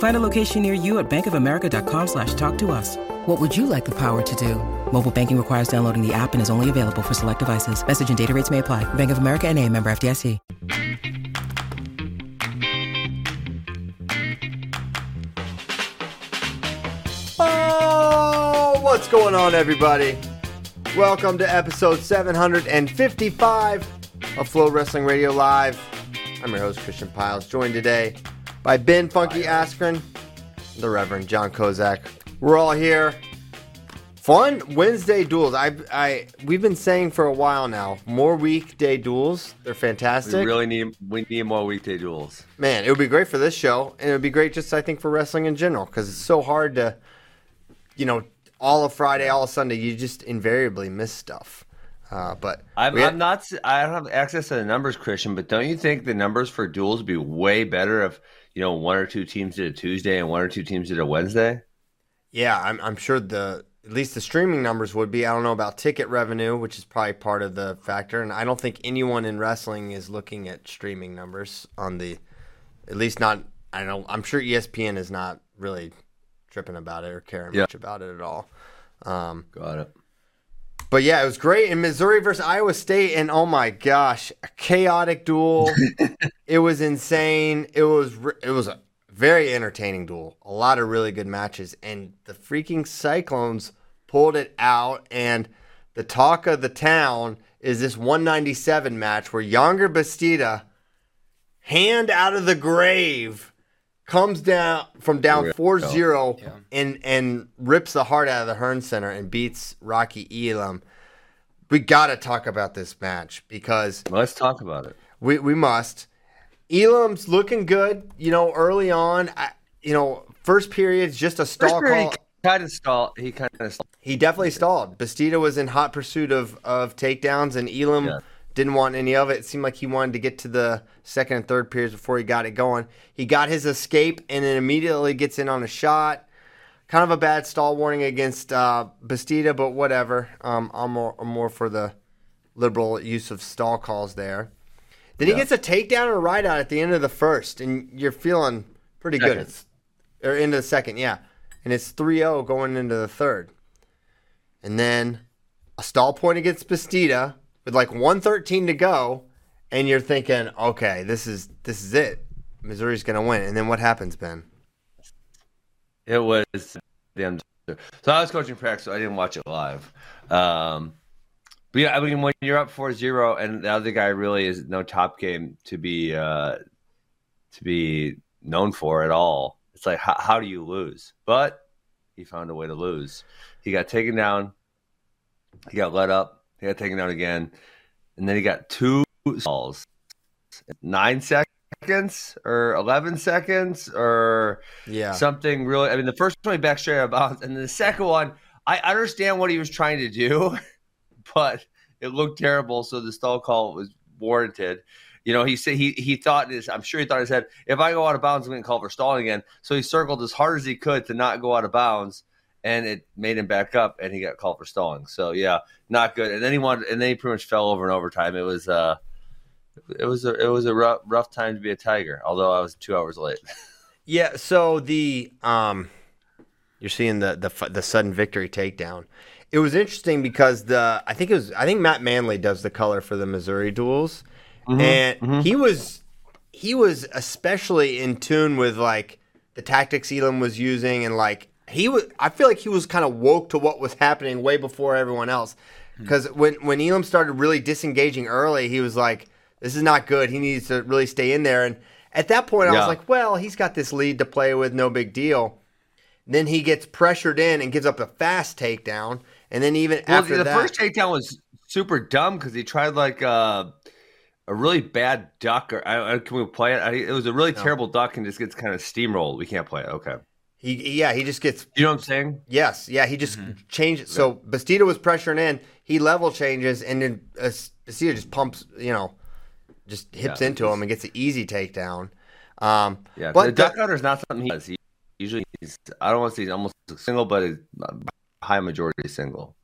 Find a location near you at bankofamerica.com slash talk to us. What would you like the power to do? Mobile banking requires downloading the app and is only available for select devices. Message and data rates may apply. Bank of America and a member FDIC. Oh, what's going on, everybody? Welcome to episode 755 of FloWrestling Radio Live. I'm your host, Christian Pyles, joined today by Ben Funky Askren, the Reverend John Kozak. We're all here. Fun Wednesday duels. I, I, we've been saying for a while now. More weekday duels. They're fantastic. We really need we need more weekday duels. Man, it would be great for this show, and it would be great just I think for wrestling in general because it's so hard to, you know, all of Friday, all of Sunday, you just invariably miss stuff. Uh, but I'm, had- I'm not. I don't have access to the numbers, Christian. But don't you think the numbers for duels would be way better if you know one or two teams did a Tuesday and one or two teams did a Wednesday? Yeah, I'm, I'm sure the at least the streaming numbers would be. I don't know about ticket revenue, which is probably part of the factor, and I don't think anyone in wrestling is looking at streaming numbers on the, at least not. I don't know. I'm sure ESPN is not really tripping about it or caring Yeah. much about it at all. Um, Got it. But yeah, it was great in Missouri versus Iowa State, and oh my gosh, a chaotic duel. it was insane. It was it was a very entertaining duel. A lot of really good matches, and the freaking Cyclones pulled it out. And the talk of the town is this 197 match where Yonger Bastida, hand out of the grave, comes down from down Yeah. 4-0 and and rips the heart out of the Hearn Center and beats Rocky Elam. We got to talk about this match because Let's talk about it. we, we must. Elam's looking good, you know, early on. I, you know, first period's just a stall period, call. he kind of stalled. He kind of stalled. He definitely stalled. Bastida was in hot pursuit of, of takedowns, and Elam Yeah. Didn't want any of it. It seemed like he wanted to get to the second and third periods before he got it going. He got his escape and then immediately gets in on a shot. Kind of a bad stall warning against uh, Bastida, but whatever. Um, I'm, more, I'm more for the liberal use of stall calls there. Then he gets a takedown or a ride out at the end of the first, and you're feeling pretty good. Second. It's or into the second, yeah. And it's 3-0 going into the third. And then a stall point against Bastida with like 113 to go, and you're thinking, okay, this is this is it. Missouri's gonna win. And then what happens, Ben? It was them. So I was coaching practice, so I didn't watch it live. Um, but yeah, I mean, when you're up 4-0 and the other guy really is no top game to be uh, to be known for at all, it's like how, how do you lose? But he found a way to lose. He got taken down. He got let up. He got taken out again, and then he got two stalls. Nine seconds or eleven seconds or Yeah. something really. I mean, the first one he back straight out of bounds, and then the second one, I understand what he was trying to do, but it looked terrible. So the stall call was warranted. You know, he said he he thought this. I'm sure he thought in his head, if I go out of bounds, I'm going to call for stalling again. So he circled as hard as he could to not go out of bounds, and it made him back up, and he got called for stalling. So yeah, not good. And then he wanted, and then he pretty much fell over in overtime. It was uh, it was a it was a rough, rough time to be a tiger. Although I was two hours late. Yeah, so the um, you're seeing the the the sudden victory takedown. It was interesting because the I think it was I think Matt Manley does the color for the Missouri duels, Mm-hmm, and he was he was especially in tune with like the tactics Elam was using and like he was I feel like he was kind of woke to what was happening way before everyone else because when when Elam started really disengaging early, he was like, "This is not good. He needs to really stay in there." And at that point, I was like, "Well, he's got this lead to play with, no big deal." Then he gets pressured in and gives up a fast takedown, and then even Well, after the that, first takedown was super dumb because he tried like uh, a really bad duck. Or I, I, can we play it? I, it was a really terrible duck and just gets kind of steamrolled. We can't play it. Okay, he yeah he just gets you know what I'm saying? Yes, yeah, he just changed. So Bastida was pressuring in. He level changes, and then uh, Bastida just pumps, you know, just hips Yeah, into him and gets an easy takedown. Um, Yeah, but the the- duck hunter is not something he does. He usually he's I don't want to say he's almost single, but it's high majority single.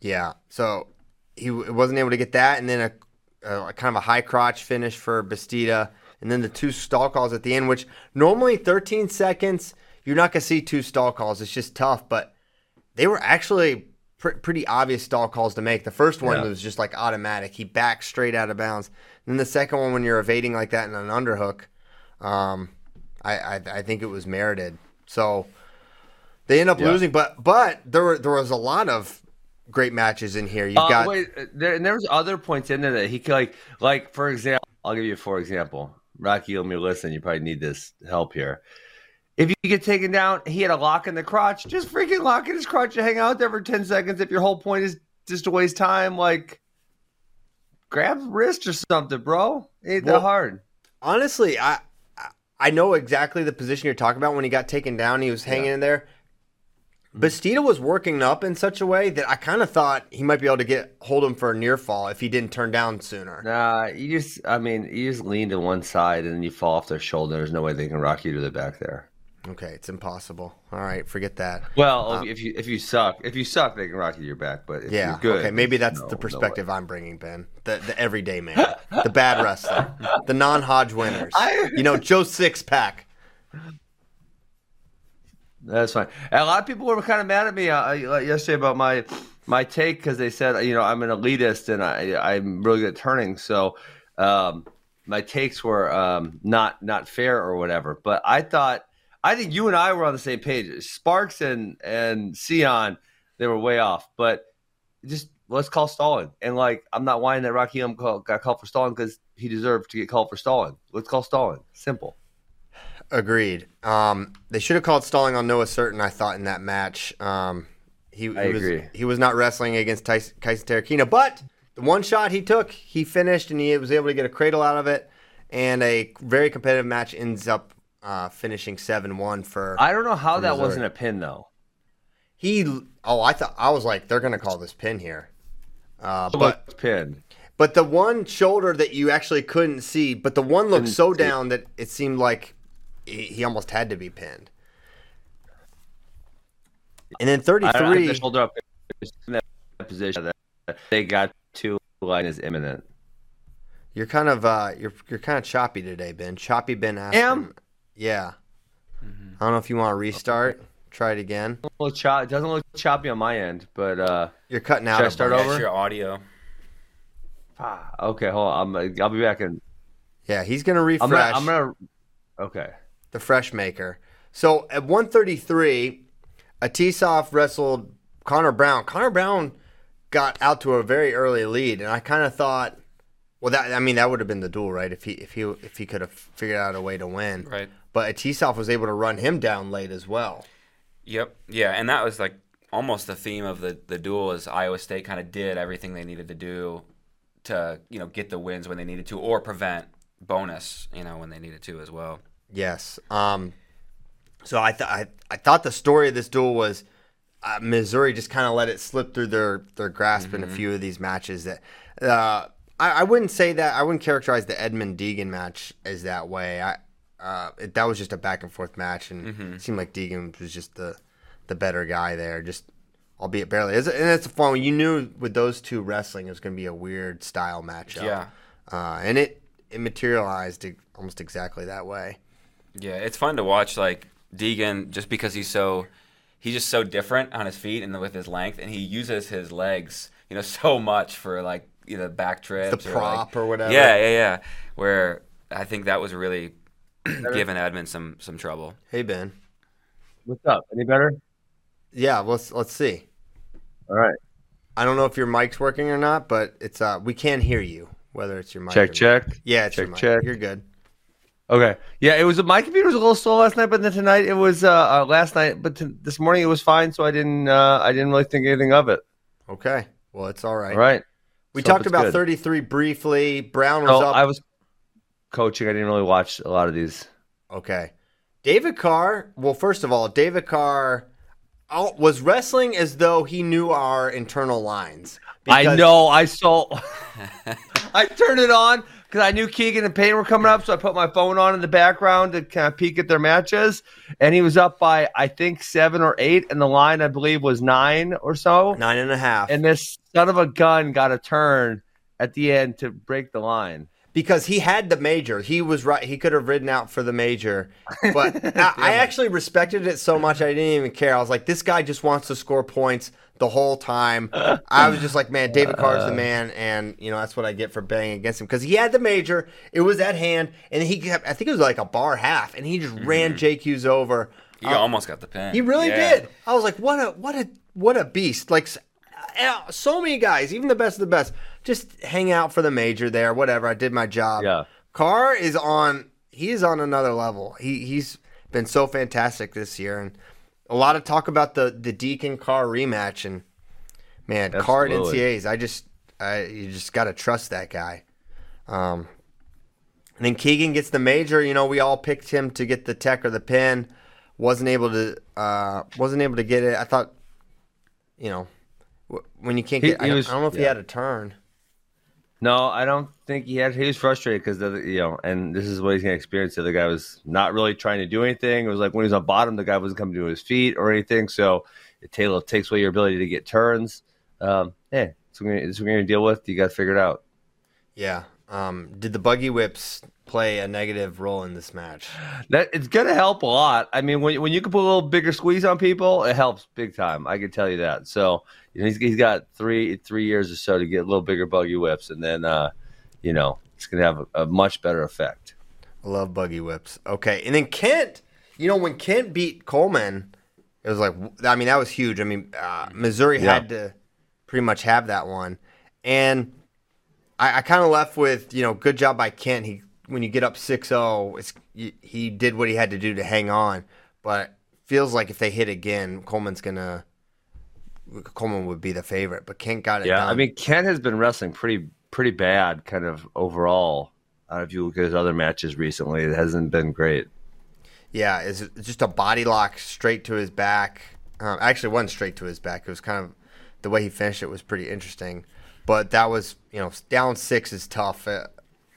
yeah, so he wasn't able to get that, and then a, a kind of a high crotch finish for Bastida, and then the two stall calls at the end, which normally 13 seconds, you're not gonna see two stall calls. It's just tough, but they were actually pr- pretty obvious stall calls to make. The first one Yeah. was just like automatic. He backed straight out of bounds. And then the second one, when you're evading like that in an underhook, um, I, I I think it was merited. So they end up Yeah. losing, but but there were there was a lot of great matches in here. You've Uh, got wait, uh, there, and there was other points in there that he could like, like for example, I'll give you for example, Rocky, let me listen. You probably need this help here. If you get taken down, he had a lock in the crotch. Just freaking lock in his crotch and hang out there for ten seconds. If your whole point is just to waste time, like grab wrist or something, bro. Ain't Well, that hard. honestly, I I- know exactly the position you're talking about when he got taken down. He was hanging in there. Bastida was working up in such a way that I kind of thought he might be able to get hold him for a near fall if he didn't turn down sooner. Nah, you just, I mean, you just lean to one side and then you fall off their shoulder. There's no way they can rock you to the back there. Okay, it's impossible. All right, forget that. Well, if you if you suck, if you suck, they can rock you to your back. But if Yeah, you're good, okay, maybe that's no- the no perspective I'm bringing, Ben. The the everyday man, the bad wrestler, the non-Hodge winners. I- you know, Joe Six Pack. That's fine. And a lot of people were kind of mad at me uh, yesterday about my my take because they said you know I'm an elitist and I I'm really good at turning. So um, my takes were um, not not fair or whatever. But I thought I think you and I were on the same page. Sparks and and Sion they were way off. But just let's call stalling. And like I'm not whining that Rocky got called for stalling because he deserved to get called for stalling. Let's call stalling. Simple. Agreed. Um, they should have called stalling on Noah Surtin. I thought in that match. Um, he, he I was, agree. He was not wrestling against Tyson, Tyson Terukina, but the one shot he took, he finished, and he was able to get a cradle out of it. And a very competitive match ends up uh, finishing seven one for I don't know how that Missouri. wasn't a pin though. he. Oh, I thought I was like they're gonna call this pin here. Uh, but But pin. But the one shoulder that you actually couldn't see, but the one looked Couldn't so see. down that it seemed like he he almost had to be pinned. And then I don't think 33, the shoulder up in that position that they got to line is imminent. you're kind of uh, you're you're kind of choppy today, Ben. Choppy Ben. Am? Him- Yeah. I don't know if you want to restart. Try it again. A little chop, it doesn't look choppy on my end, but uh, You're cutting out. Should I a start over? That's your audio. ah, okay, hold on. I'm, I'll be back in. Yeah, he's gonna refresh I'm gonna, I'm gonna. Okay. the fresh maker. So at 133, Attasauov wrestled Connor Brown. Connor Brown got out to a very early lead, and I kind of thought, well, that I mean that would have been the duel, right? If he if he if he could have figured out a way to win, Right. But Attasauov was able to run him down late as well. Yep. Yeah, and that was like almost the theme of the the duel is Iowa State kind of did everything they needed to do to you know get the wins when they needed to or prevent bonus you know when they needed to as well. Yes. Um. So I thought I, I thought the story of this duel was uh, Missouri just kind of let it slip through their their grasp in a few of these matches. That uh, I, I wouldn't say that I wouldn't characterize the Edmond Degen match as that way. I uh, it, that was just a back and forth match, and it seemed like Degen was just the the better guy there. Just albeit barely. It's, and it's fun. You knew with those two wrestling, it was going to be a weird style matchup. Yeah. uh, and it it materialized almost exactly that way. Yeah, it's fun to watch like Degen just because he's so he's just so different on his feet and with his length, and he uses his legs, you know, so much for like you know back trips, or, prop like- or whatever. Yeah, yeah, yeah. Where I think that was really giving Edmond some some trouble. Hey Ben, What's up? Any better? yeah, let's let's see. All right. I don't know if your mic's working or not, but it's uh we can hear you whether it's your mic. Check, or check. Not. Yeah, it's your Check, mic. check. You're good. Okay. Yeah, it was my computer was a little slow last night, but then tonight it was uh, uh last night, but t- this morning it was fine, so I didn't uh I didn't really think anything of it. Okay. Well, it's all right. All right. We So talked about good. 33 briefly. Brown was No, up. I was coaching. I didn't really watch a lot of these. Okay. David Carr, well, first of all, David Carr oh, was wrestling as though he knew our internal lines. I know. I saw. I turned it on because I knew Keegan and Payne were coming up, so I put my phone on in the background to kind of peek at their matches. And he was up by I think seven or eight, and the line I believe was nine or so. Nine and a half. And this son of a gun got a turn at the end to break the line. Because he had the major. He was right. He could have ridden out for the major. But I, I actually respected it so much I didn't even care. I was like, this guy just wants to score points the whole time. I was just like, man, David Carr's the man, and you know that's what I get for betting against him because he had the major. It was at hand, and he kept, I think it was like a bar half, and he just ran JQ's over. He almost got the pin. Uh, He really Yeah. did. I was like, what a what a what a beast! Like uh, so many guys, even the best of the best, just hang out for the major there. Whatever, I did my job. Yeah. Carr is on. He is on another level. He he's been so fantastic this year, and a lot of talk about the the Deakin Carr rematch. And man, Carr Absolutely. NCAA's, I just I you just got to trust that guy. Um, and then Keegan gets the major. You know, we all picked him to get the tech or the pin. Wasn't able to. Uh, wasn't able to get it. I thought, you know, when you can't get. I, he don't- was- I don't know if he had a turn. No, I don't think he had. He was frustrated because you know, and this is what he's gonna experience. The other guy was not really trying to do anything. It was like when he was on bottom, the guy wasn't coming to his feet or anything. So it, Taylor takes away your ability to get turns. Um, hey, it's what we're gonna, what we're gonna deal with. You got to figure it out. Yeah. Um, did the buggy whips play a negative role in this match? That it's gonna help a lot. I mean, when when you can put a little bigger squeeze on people, it helps big time. I can tell you that. So you know, he's, he's got three three years or so to get a little bigger buggy whips, and then uh, you know it's gonna have a, a much better effect. I love buggy whips. Okay, and then Kent. You know when Kent beat Coleman, it was like I mean that was huge. I mean uh, Missouri Yeah. had to pretty much have that one, and I, I kind of left with you know good job by Kent. He when you get up 6-0, it's he, did what he had to do to hang on, but feels like if they hit again, Coleman's gonna Coleman would be the favorite, but Kent got it Yeah, done. I mean Kent has been wrestling pretty pretty bad, kind of overall. Uh, if you look at his other matches recently, it hasn't been great. Yeah, it's just a body lock straight to his back. Um, actually, it wasn't straight to his back. It was kind of the way he finished it was pretty interesting. But that was, you know, down six is tough, uh,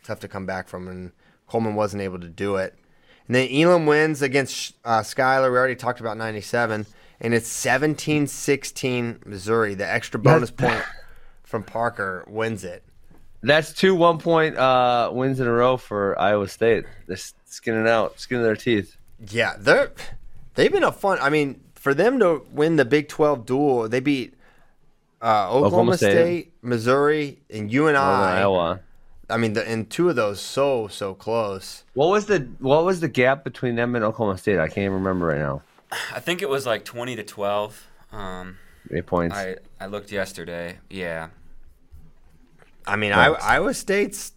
tough to come back from, and Coleman wasn't able to do it. And then Elam wins against uh, Skyler. We already talked about 97, and it's 17-16 Missouri. The extra bonus point from Parker wins it. That's two one point uh, wins in a row for Iowa State. They're skinning out, skinning their teeth. Yeah, they're they've been a fun. I mean, for them to win the Big Twelve duel, they beat uh, Oklahoma, Oklahoma State, State. Missouri, and you and I. Iowa. I mean, the, and two of those so so close. What was the what was the gap between them and Oklahoma State? I can't even remember right now. I think it was like twenty to twelve. Um, Eight points. I I looked yesterday. Yeah, I mean, I, Iowa State's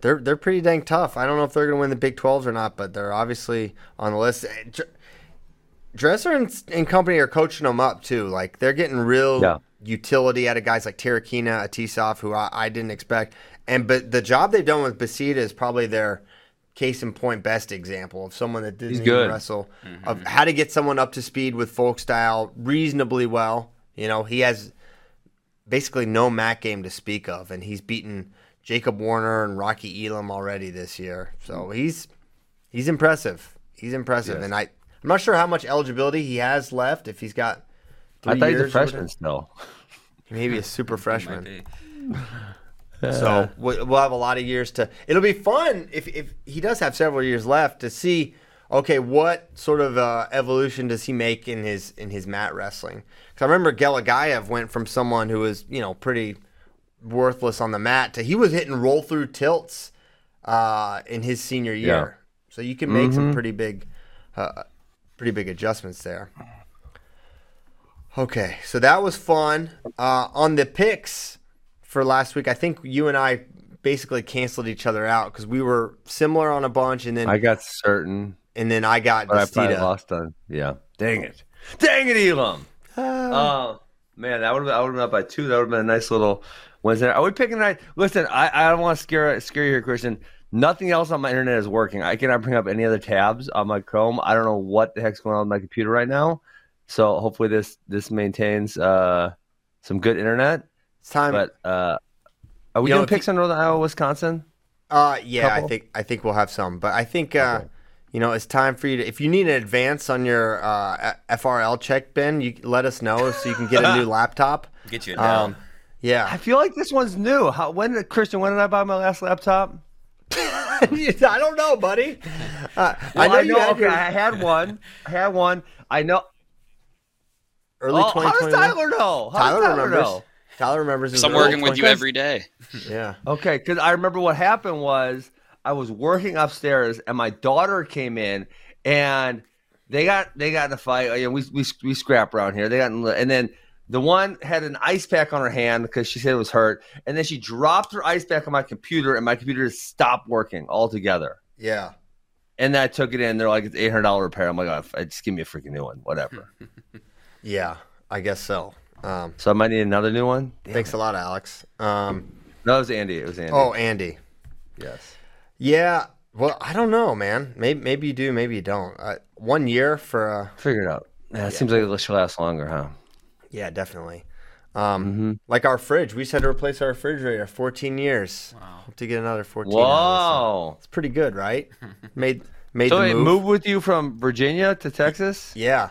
they're they're pretty dang tough. I don't know if they're going to win the Big 12s or not, but they're obviously on the list. Eh, Dresser and, and company are coaching them up too. Like they're getting real Yeah. Utility out of guys like Terukina, Attasauov, who I, I didn't expect. And but the job they've done with Bastida is probably their case in point best example of someone that didn't He's even good. wrestle mm-hmm. of how to get someone up to speed with folk style reasonably well. You know, he has basically no mat game to speak of, and he's beaten Jacob Warner and Rocky Elam already this year. So he's he's impressive. He's impressive, Yes. and I I'm not sure how much eligibility he has left. If he's got three I thought he's years a or freshman whatever. still. maybe a super freshman. So we- we'll have a lot of years to. It'll be fun if if he does have several years left to see. Okay, what sort of uh, evolution does he make in his in his mat wrestling? Because I remember Gelagayev went from someone who was you know pretty worthless on the mat to he was hitting roll through tilts uh, in his senior year. So you can make some pretty big, uh, pretty big adjustments there. Okay, so that was fun. Uh, on the picks for last week, I think you and I basically canceled each other out because we were similar on a bunch, and then I got certain, and then I got but I probably lost on. Yeah, dang it, dang it, Elam. Oh man, that would have I would have been up by two. That would have been a nice little Wednesday. night. Are we picking night? Listen, I, I don't want to scare scare you here, Christian. Nothing else on my internet is working. I cannot bring up any other tabs on my Chrome. I don't know what the heck's going on with my computer right now. So hopefully this this maintains uh, some good internet. It's time. But uh, are we You know, doing if you- picks on Northern Iowa, Wisconsin? Uh, yeah, I think I think we'll have some, but I think uh, you know it's time for you to. If you need an advance on your uh, FRL check, Ben, you let us know so you can get a new laptop. Get you down. Um, yeah, I feel like this one's new. How when did Christian? When did I buy my last laptop? I don't know, buddy. Uh, I Well, know you had okay, your I had one. I had one. I know. Early Oh, how does Tyler know? How Tyler, does Tyler remembers. know? Tyler remembers. I'm working with you every day. Yeah. Okay, because I remember what happened was I was working upstairs and my daughter came in and they got they got in a fight. Oh, you know, we we we scrap around here. They got in, and then the one had an ice pack on her hand because she said it was hurt, and then she dropped her ice pack on my computer, and my computer just stopped working altogether. Yeah. And then I took it in. They're like, it's eight hundred dollar repair. I'm like, oh, just give me a freaking new one, whatever. Yeah. I guess so. Um, so I might need another new one. Damn thanks it. a lot, Alex. Um, No, it was Andy. It was Andy. oh, Andy. yes. Yeah. Well, I don't know, man. Maybe maybe you do, maybe you don't. Uh, one year for uh, Figure it out. Yeah, it seems like it should last longer, huh? yeah, definitely. Um, Mm-hmm. like our fridge, we just had to replace our refrigerator. Fourteen years. Wow. Hope to get another fourteen. out of this one. Whoa. It's pretty good, right? Made made So the it move. moved with you from Virginia to Texas? Yeah.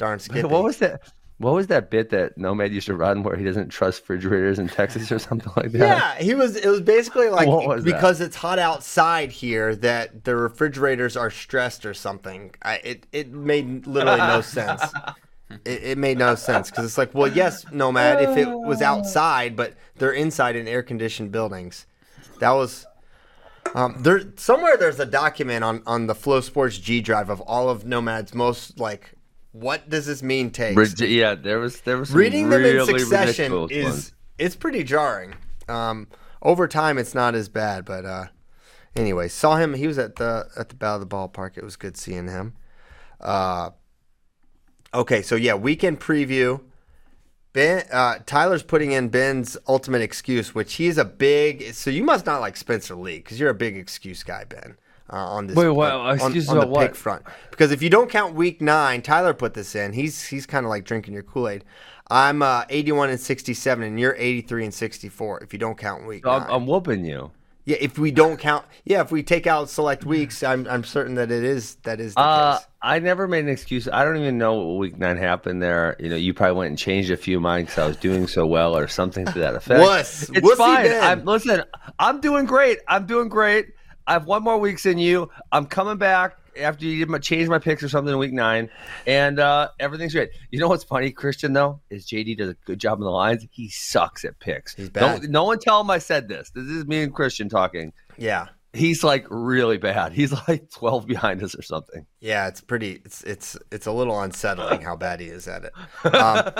Darn skippy. What was that? What was that bit that Nomad used to run where he doesn't trust refrigerators in Texas or something like that? Yeah, he was. It was basically like was that? because it's hot outside here that the refrigerators are stressed or something. I, it it made literally no sense. It, it made no sense because it's like, well, yes, Nomad, if it was outside, but they're inside in air conditioned buildings. That was. Um, there somewhere there's a document on on the FloSports G Drive of all of Nomad's most like, what does this mean takes? Yeah, there was there was some reading them in succession is ones. it's pretty jarring. Um, over time, it's not as bad, but uh, anyway, saw him. He was at the at the bow of the ballpark. It was good seeing him. Uh, okay, so yeah, weekend preview. Ben uh, Tyler's putting in Ben's ultimate excuse, which he's a big. So you must not like Spencer Lee because you're a big excuse guy, Ben. Uh, on this, Wait, what? on, Excuse on the what? pick front, because if you don't count week nine, Tyler put this in. He's he's kind of like drinking your Kool Aid. I'm uh, 81 and 67, and you're 83 and 64. If you don't count week I'm, I'm whooping you. yeah. If we don't count, yeah. If we take out select weeks, I'm I'm certain that it is that is the Uh, case. I never made an excuse. I don't even know what week nine happened there. You know, you probably went and changed a few of mine because I was doing so well or something to that effect. Wuss. It's Wussy fine. I'm, listen, I'm doing great. I'm doing great. I have one more weeks in you. I'm coming back after you did my, change my picks or something in week nine, and uh, everything's great. You know what's funny, Christian? Though is JD does a good job in the lines. He sucks at picks. He's bad. Don't, no one tell him I said this. This is me and Christian talking. Yeah, He's like really bad. He's like 12 behind us or something. yeah. It's pretty. It's it's it's a little unsettling how bad he is at it. Um,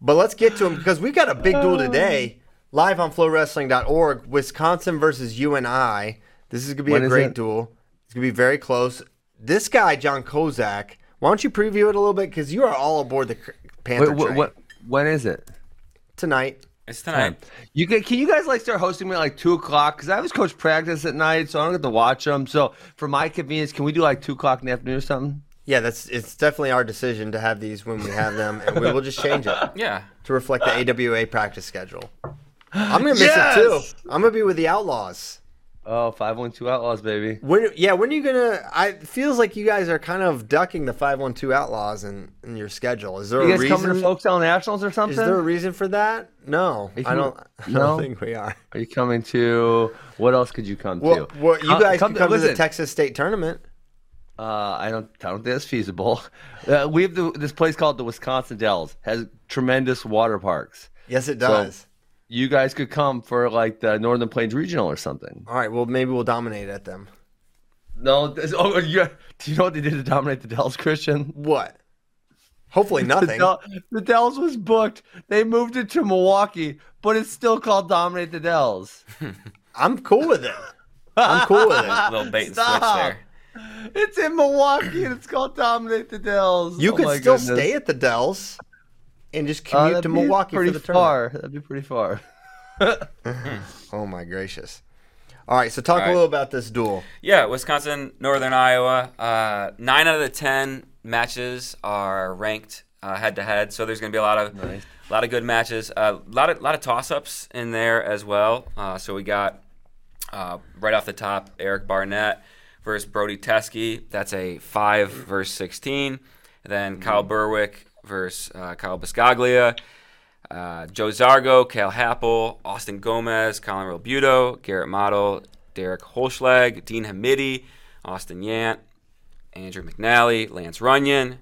but let's get to him because we got a big duel today, live on FloWrestling.org. Wisconsin versus UNI. This is gonna be When a great it? duel. It's gonna be very close. This guy, John Kozak. Why don't you preview it a little bit because you are all aboard the Panther Wait, train what, when is it? tonight. It's tonight. You can, can you guys like start hosting me at like two o'clock? Because I always coach practice at night, so I don't get to watch them. So for my convenience, can we do like two o'clock in the afternoon or something? Yeah, that's it's definitely our decision to have these when we have them, and we will just change it Yeah. to reflect the AWA practice schedule. I'm gonna miss Yes! it too. I'm gonna be with the Outlaws. Oh, 512 Outlaws, baby. When, yeah, when are you gonna? I it feels like you guys are kind of ducking the five one two Outlaws in, in your schedule. Is there You a guys reason? coming to Folkstyle Nationals or something? is there a reason for that? No, I don't. I No? don't think we are. Are you coming to? What else could you come Well, to? well you guys come come, come to the Texas State tournament. Uh, I don't. I don't think that's feasible. Uh, we have the, this place called the Wisconsin Dells. Has tremendous water parks. Yes, it So- does. You guys could come for like the Northern Plains Regional or something. All right. Well, maybe we'll dominate at them. No. This, oh, yeah. Do you know what they did to dominate the Dells, Christian? What? Hopefully The, nothing. Del- the Dells was booked. They moved it to Milwaukee, but it's still called Dominate the Dells. I'm cool with it. I'm cool with it. little bait and Stop. switch there. It's in Milwaukee and it's called Dominate the Dells. You Oh could still goodness. stay at the Dells and just Uh, commute that'd to Milwaukee pretty for the tournament. far. That'd be pretty far. Oh my gracious! All right, so talk All a little about this duel. Yeah, Wisconsin, Northern Iowa. Uh, nine out of the ten matches are ranked head to head, so there's going to be a lot of a lot of good matches. A uh, lot of lot of toss ups in there as well. Uh, so we got uh, right off the top Eric Barnett versus Brody Teske. That's a five versus sixteen. Then Kyle Burwick versus uh, Kyle Biscoglia. Uh, Joe Zargo, Cael Happel, Austin Gomez, Colin Realbuto, Garrett Model, Derek Holschlag, Dean Hamiti, Austin Yant, Andrew McNally, Lance Runyon,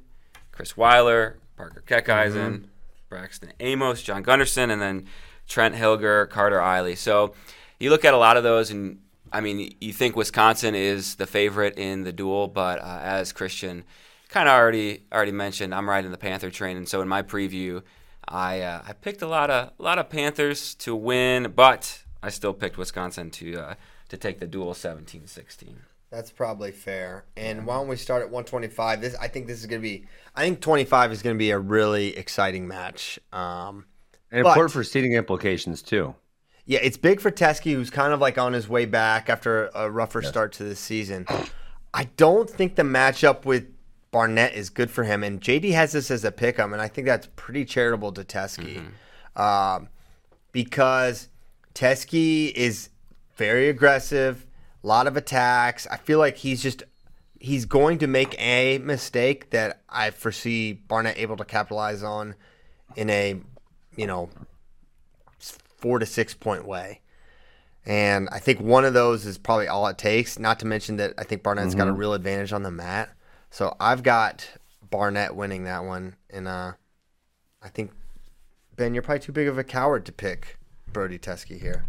Chris Weiler, Parker Keckeisen, Braxton Amos, John Gunderson, and then Trent Hillger, Carter Eiley. So you look at a lot of those, and I mean, you think Wisconsin is the favorite in the duel, but uh, as Christian kind of already already mentioned, I'm riding the Panther train, and so in my preview, I uh, I picked a lot of a lot of Panthers to win, but I still picked Wisconsin to uh, to take the duel 17-16. That's probably fair. And why don't we start at 125? This I think this is going to be. I think 25 is going to be a really exciting match. Um, And But- important for seating implications too. yeah, it's big for Teske, who's kind of like on his way back after a rougher start to the season. I don't think the matchup with Barnett is good for him, and JD has this as a pick 'em, and I think that's pretty charitable to Teske, um, because Teske is very aggressive, a lot of attacks. I feel like he's just he's going to make a mistake that I foresee Barnett able to capitalize on in a you know four to six point way. And I think one of those is probably all it takes. Not to mention that I think Barnett's got a real advantage on the mat. So I've got Barnett winning that one. And uh, I think, Ben, you're probably too big of a coward to pick Brody Teske here.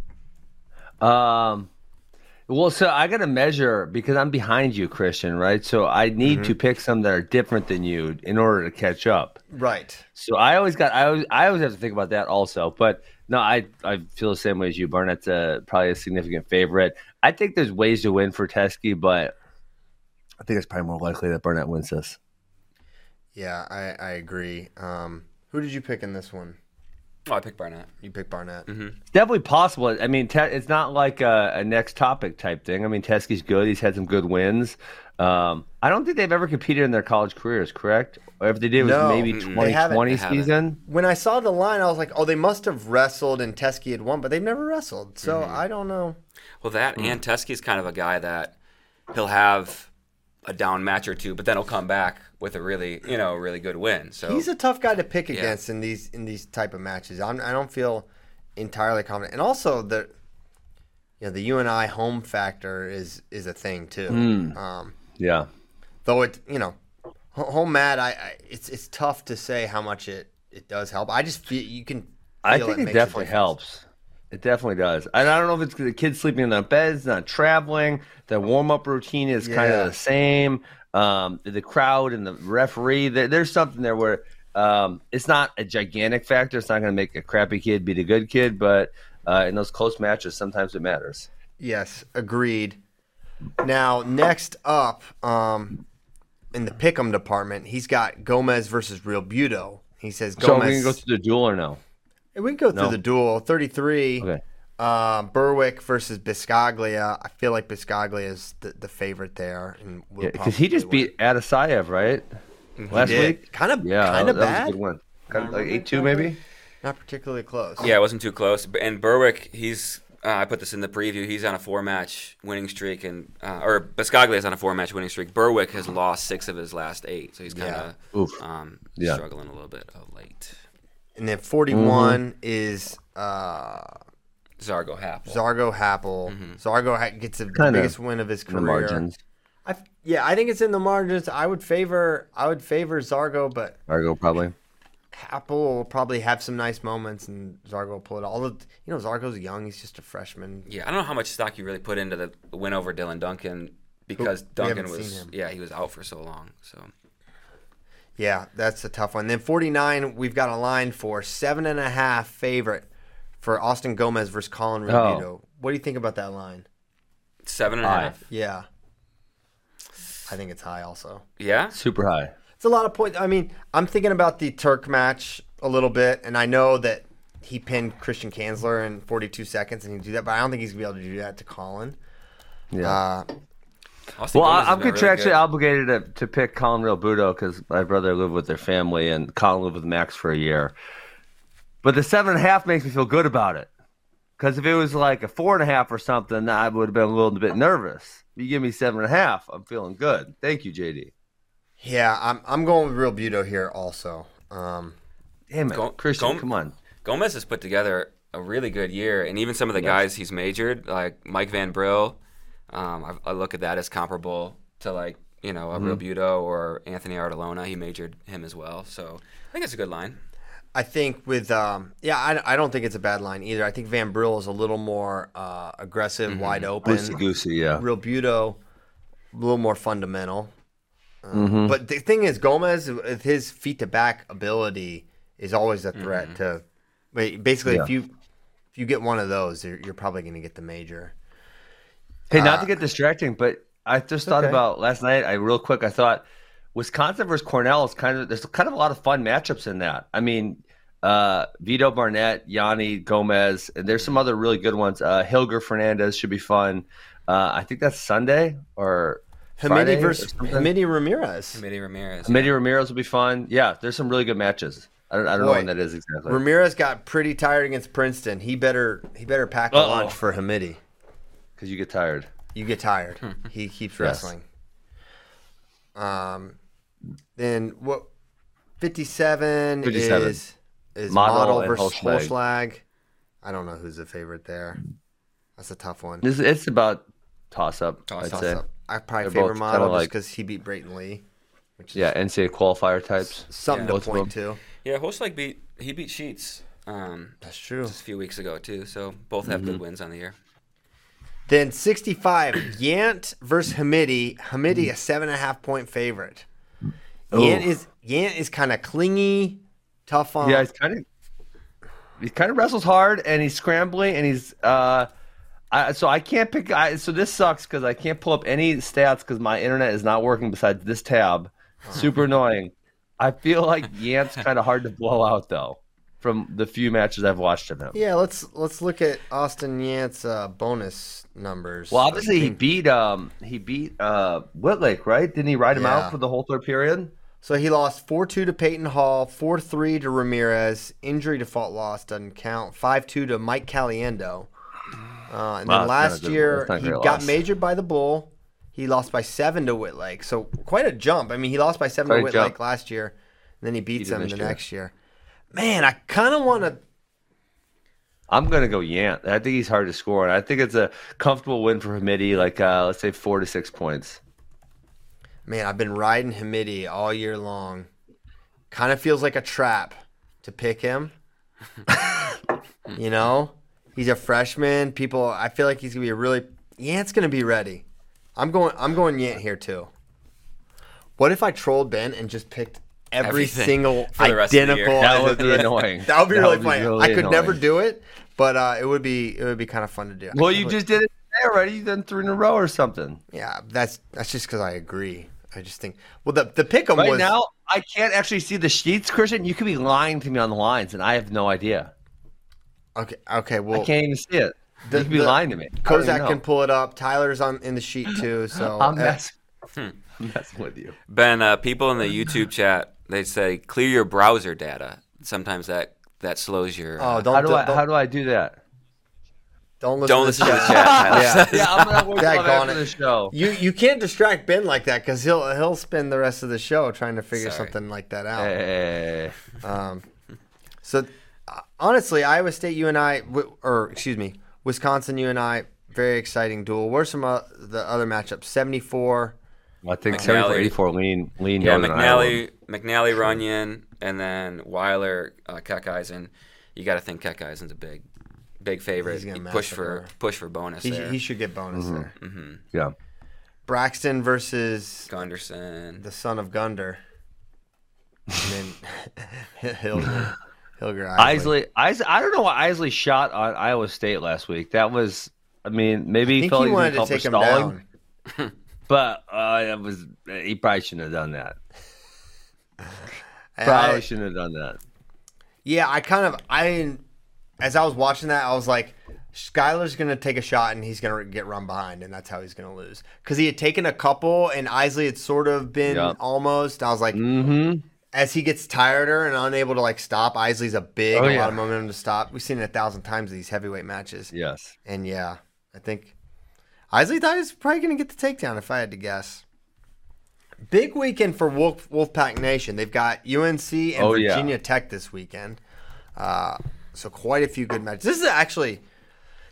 Um, well, so I got to measure because I'm behind you, Christian, right? So I need to pick some that are different than you in order to catch up. Right. So I always got I always I always have to think about that also. But no, I I feel the same way as you. Barnett's a, probably a significant favorite. I think there's ways to win for Teske, but I think it's probably more likely that Barnett wins this. Yeah, I, I agree. Um, who did you pick in this one? Oh, I picked Barnett. You picked Barnett. It's definitely possible. I mean, te- it's not like a, a next topic type thing. I mean, Teske's good. He's had some good wins. Um, I don't think they've ever competed in their college careers, correct? Or if they did, it was No, maybe mm-mm. They haven't. 2020 haven't. season. When I saw the line, I was like, oh, they must have wrestled and Teske had won, but they've never wrestled. So I don't know. Well, that and Teske's kind of a guy that he'll have a down match or two, but then he'll come back with a really, you know, really good win. So He's a tough guy to pick against in these in these type of matches. I'm, I don't feel entirely confident, and also the you know the UNI home factor is is a thing too. Um, Yeah. though it you know home mat, I, I it's it's tough to say how much it it does help. I just feel you can. I think it, makes definitely helps. It definitely does. And I don't know if it's the kids sleeping in their beds, not traveling. The warm up routine is kind of the same. Um, the crowd and the referee, there, there's something there where um, it's not a gigantic factor. It's not going to make a crappy kid beat a good kid, but uh, in those close matches, sometimes it matters. Yes, agreed. Now, next up, um, in the pick'em department, he's got Gomez versus Realbuto. He says Gomez. So we Gomez. can go through the duel or no? Hey, we can go through the duel. 33. Okay. Uh, Burwick versus Biscoglia. I feel like Biscoglia is the, the favorite there, and will Because he just probably beat Attasauov, right? Last win. week? Kind of, Yeah, kind of that was bad. a good win. Kind of like 8 2 maybe? Not particularly close. yeah, it wasn't too close. And Burwick, he's uh, I put this in the preview. He's on a four-match winning streak, and uh, or Biscoglia is on a four-match winning streak. Burwick has lost six of his last eight, so he's kind of Oof. um, Yeah. struggling a little bit of late. And then 41 Mm-hmm. is uh, Zargo Happel. Zargo Happel. Zargo ha- gets the Kinda biggest win of his career. the margins. I, yeah, I think it's in the margins. I would favor I would favor Zargo, but Zargo probably. Happel will probably have some nice moments, and Zargo will pull it. All of you know, Zargo's young; he's just a freshman. Yeah, I don't know how much stock you really put into the win over Dylan Duncan because We Duncan was yeah he was out for so long. So Yeah, that's a tough one. Then 49, we've got a line for seven and a half favorite for Austin Gomez versus Colin Realbuto. Oh. What do you think about that line? seven and a half. Yeah, I think it's high also. Yeah, Super high. It's a lot of points. I mean, I'm thinking about the Turk match a little bit, and I know that he pinned Christian Kanzler in 42 seconds, and he can do that, but I don't think he's gonna be able to do that to Colin. Yeah. Uh, Austin well, Gomez I, I'm been really contractually good. obligated to, to pick Colin Realbuto because my brother lived with their family and Colin lived with Max for a year. But the seven and a half makes me feel good about it. Because if it was like a four and a half or something, I would have been a little bit nervous. You give me seven and a half, I'm feeling good. Thank you, JD. yeah, I'm I'm going with Realbuto here also. Um, Damn it, Go- Christian, go- come on. Gomez has put together a really good year, and even some of the guys he's majored, like Mike Van Brill, um, I, I look at that as comparable to like you know a Mm-hmm. Realbuto or Anthony Artalona. He majored him as well, so I think it's a good line. I think with um, yeah, I, I don't think it's a bad line either. I think Van Brill is a little more uh, aggressive, wide open. Loosey goosey, yeah. Realbuto, a little more fundamental. Um, But the thing is, Gomez, with his feet to back ability, is always a threat to. wait, Basically, if you if you get one of those, you're, you're probably going to get the major. Hey, not to get distracting, but I just thought okay. about last night. I real quick, I thought Wisconsin versus Cornell is kind of there's kind of a lot of fun matchups in that. I mean, uh, Vito Barnett, Yianni Gomez, and there's some other really good ones. Uh, Hillger Fernandez should be fun. Uh, I think that's Sunday or Hamiti versus. Hamiti Ramirez. Hamiti Ramirez. Hamiti Ramirez will be fun. Yeah, there's some really good matches. I don't, I don't know when that is exactly. Ramirez got pretty tired against Princeton. He better he better pack a Uh-oh. lunch for Hamiti. Because you get tired. You get tired. he keeps wrestling. Um, then what? Fifty-seven, 57. is is Model model, versus Holschlag. Holschlag. I don't know who's the favorite there. That's a tough one. It's, it's about toss up. Toss I'd up. say. Toss-up. I probably They're favor model kinda just like- because he beat Brayton Lee, which is Yeah, NCAA qualifier types. something Yeah. to Both point to. Yeah, Holschlag beat he beat Sheets um, That's true. just a few weeks ago too. So both have Mm-hmm. good wins on the year. Then 65, Yant versus Hamiti. Hamiti, a seven and a half point favorite. Yant Oh. is Yant is kind of clingy, tough on. Yeah, he's kind of he kind of wrestles hard and he's scrambling and he's uh I, so I can't pick I, so this sucks because I can't pull up any stats because my internet is not working besides this tab. Super annoying. I feel like Yant's kind of hard to blow out though from the few matches I've watched of him. Yeah, let's let's look at Austin Yant's uh, bonus numbers. Well, obviously he beat um he beat uh Whitlake, right? Didn't he ride him Yeah. out for the whole third period? So he lost 4 2 to Peyton Hall, 4 3 to Ramirez. Injury default loss doesn't count. 5 2 to Mike Caliendo. Uh, and Wow, then that's not a last year, that's not a he got loss. majored by the Bull. He lost by 7 to Whitlake. So quite a jump. I mean, he lost by 7 Quite to Whitlake jump. last year. And then he beats them this the year. next year. Man, I kind of want to. I'm gonna go Yant. I think he's hard to score, and I think it's a comfortable win for Hamiti, like uh, let's say four to six points. Man, I've been riding Hamiti all year long. Kind of feels like a trap to pick him. you know, he's a freshman. People, I feel like he's gonna be a really. Yant's gonna be ready. I'm going. I'm going Yant here too. What if I trolled Ben and just picked every Everything single for the rest of the year. identical? That would be annoying. That would be That really would be funny. really I could never do it, but uh, it would be it would be kind of fun to do. Well, you just did it today already. You done three in a row or something. yeah. That's that's just because I agree. I just think. Well, the the pick 'em Right was now, I can't actually see the sheets, Christian. You could be lying to me on the lines, and I have no idea. okay. Okay. Well, I can't even see it. The- you could be the- lying to me. I don't even Kozak can pull it up. Tyler's on in the sheet too. So I'm uh, messing, Hmm. I'm messing with you. Ben, uh, people in the YouTube chat they say clear your browser data. Sometimes that that slows your. oh, Uh, don't How do do- I? don't- How do I do that? Don't listen Don't to listen the to the chat. chat. Yeah. Yeah, I'm gonna work Dag on on after it. the show. You you can't distract Ben like that because he'll he'll spend the rest of the show trying to figure Sorry. something like that out. Hey. Um, so uh, honestly, Iowa State, you and I, w- or excuse me, Wisconsin, you and I, very exciting duel. Where's some uh, the other matchups? Seventy four. I think McNally. 74 84 lean lean Yeah, Northern Iowa. McNally, McNally, Runyon, and then Weiler, uh, Keckeisen. You got to think Keckeisen's a big, big favorite. He's gonna push for push for bonus He, there. he should get bonus there. Yeah. Braxton versus Gunderson. the son of Gunder. And then Hillger. Hillger Isley, Isley, I don't know why Isley shot on Iowa State last week. That was, I mean, maybe I he felt he he wanted to take him stalling, down. but uh, it was he probably shouldn't have done that. Probably I- shouldn't have done that. Yeah, I kind of I as I was watching that, I was like, Skyler's gonna take a shot and he's gonna get run behind, and that's how he's gonna lose. Because he had taken a couple, and Isley had sort of been Yeah. almost. I was like, Mm-hmm. as he gets tireder and unable to like stop, Isley's a big, Oh, a yeah. lot of momentum to stop. We've seen it a thousand times in these heavyweight matches, Yes. and yeah, I think Isley thought he was probably gonna get the takedown if I had to guess. Big weekend for Wolf Wolfpack Nation. They've got UNC and Oh, yeah. Virginia Tech this weekend. Uh, so quite a few good matches. This is actually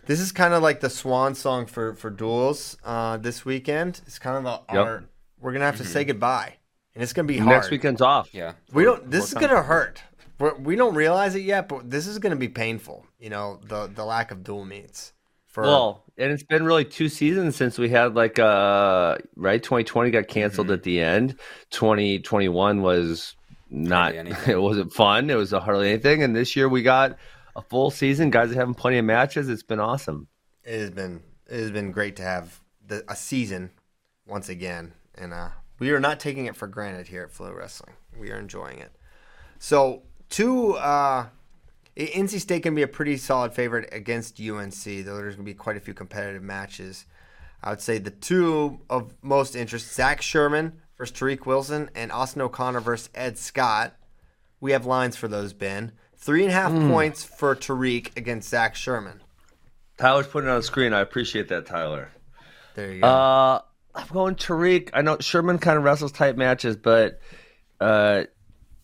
this is kind of like the swan song for for duels uh, this weekend. It's kind of the, Yep. our we're gonna have to say goodbye, and it's gonna be hard. Next weekend's off. Yeah. we don't. This is gonna hurt. We're, we don't realize it yet, but this is gonna be painful. You know the the lack of dual meets. For Well, and it's been really two seasons since we had like uh right 2020 got canceled Mm-hmm. at the end. 2021 was not Hardly it wasn't fun. It was hardly anything and this year we got a full season. Guys are having plenty of matches. It's been awesome. it has been it has been great to have the, a season once again, and uh, we are not taking it for granted here at FloWrestling. We are enjoying it. So, two uh, I- NC State can be a pretty solid favorite against UNC, though there's going to be quite a few competitive matches. I would say the two of most interest: Zach Sherman versus Tariq Wilson, and Austin O'Connor versus Ed Scott. We have lines for those, Ben. Three and a half points for Tariq against Zach Sherman. Tyler's putting it on the screen. I appreciate that, Tyler. There you go. Uh I'm going Tariq. I know Sherman kind of wrestles tight matches, but uh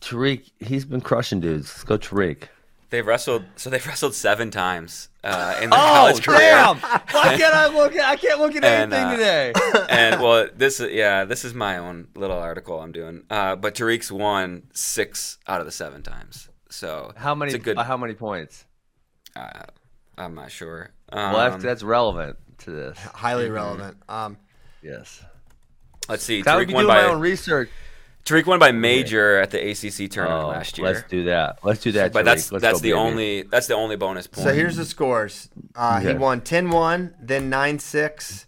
Tariq, he's been crushing dudes. Let's go Tariq. They've wrestled. So they've wrestled seven times uh, in their Oh college career. damn! Why can't I look? At, I can't look at And, anything uh, today. and well, this yeah, this is my own little article I'm doing. Uh, but Tariq's won six out of the seven times. So How many? Good. uh, how many points? uh, I'm not sure. Um, Well, that's, that's relevant to this. highly relevant. Um, Yes. let's see. I would Tariq be won doing my own research. Tariq won by major at the ACC tournament Oh, last year. let's do that. Let's do that. but Tariq. that's Let's that's the baby. only that's the only bonus point. so here's the scores. Uh, He won 10-1, then 9-6,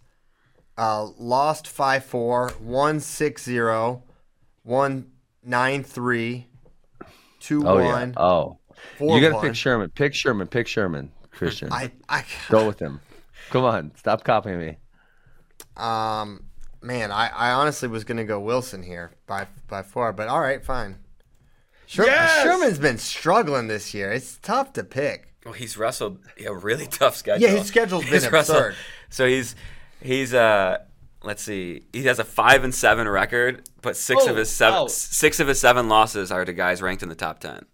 uh, lost 5-4, won 6-0, won 9-3, 2-1, Oh yeah. Oh, 4-1. you got to pick Sherman. Pick Sherman. Pick Sherman. Christian. I, I, Go with him. Come on. Stop copying me. um, man, I, I honestly was gonna go Wilson here by by far, but all right, fine. Sher- Yes! Sherman's been struggling this year. It's tough to pick. Well, he's wrestled a really tough schedule. Yeah, his schedule's been He's wrestled- absurd. So he's he's uh let's see, he has a five and seven record, but six Oh, of his seven wow. six of his seven losses are to guys ranked in the top ten.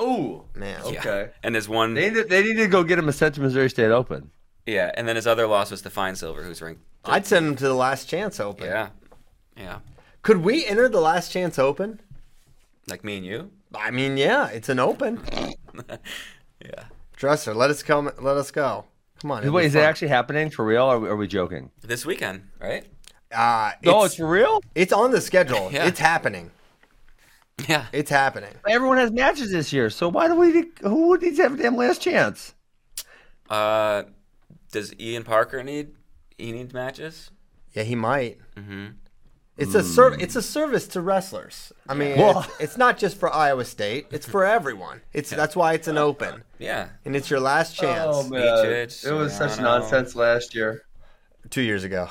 Ooh. Man, Yeah. Okay. and there's one They need, they need to go get him a sent to Missouri State Open. Yeah, and then his other loss was to Finesilver, who's ranked. I'd send him to the Last Chance Open. Yeah, yeah, Could we enter the Last Chance Open? like me and you. I mean, yeah, it's an open. Yeah, Dresser, let us come. Let us go. Come on. Wait, be is it actually happening for real? Or are we, are we joking? this weekend, right? Uh, it's, No, it's for real. it's on the schedule. Yeah. It's happening. Yeah, It's happening. Everyone has matches this year, so why do we? Who needs to have a damn last chance? Uh, does Ian Parker need he needs matches? Yeah, he might. Mm-hmm. It's a serv- It's a service to wrestlers. I mean, Well- it's, it's not just for Iowa State. It's for everyone. It's that's why it's an open, Yeah, and it's your last chance. Oh man, Beaches, it was such Serrano. nonsense last year. Two years ago,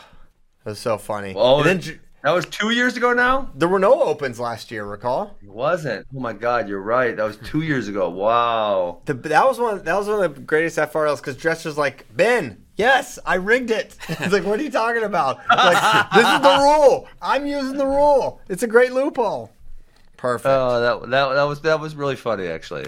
it was so funny. Oh, and then J- That was two years ago now? There were no opens last year, recall? It wasn't. Oh my God, you're right. That was two years ago. Wow. The, that was one. That was one of the greatest FRLs because Dresser's like Ben. Yes, I rigged it. He's like, what are you talking about? Like, this is the rule. I'm using the rule. It's a great loophole. Perfect. Oh, that that that was that was really funny actually.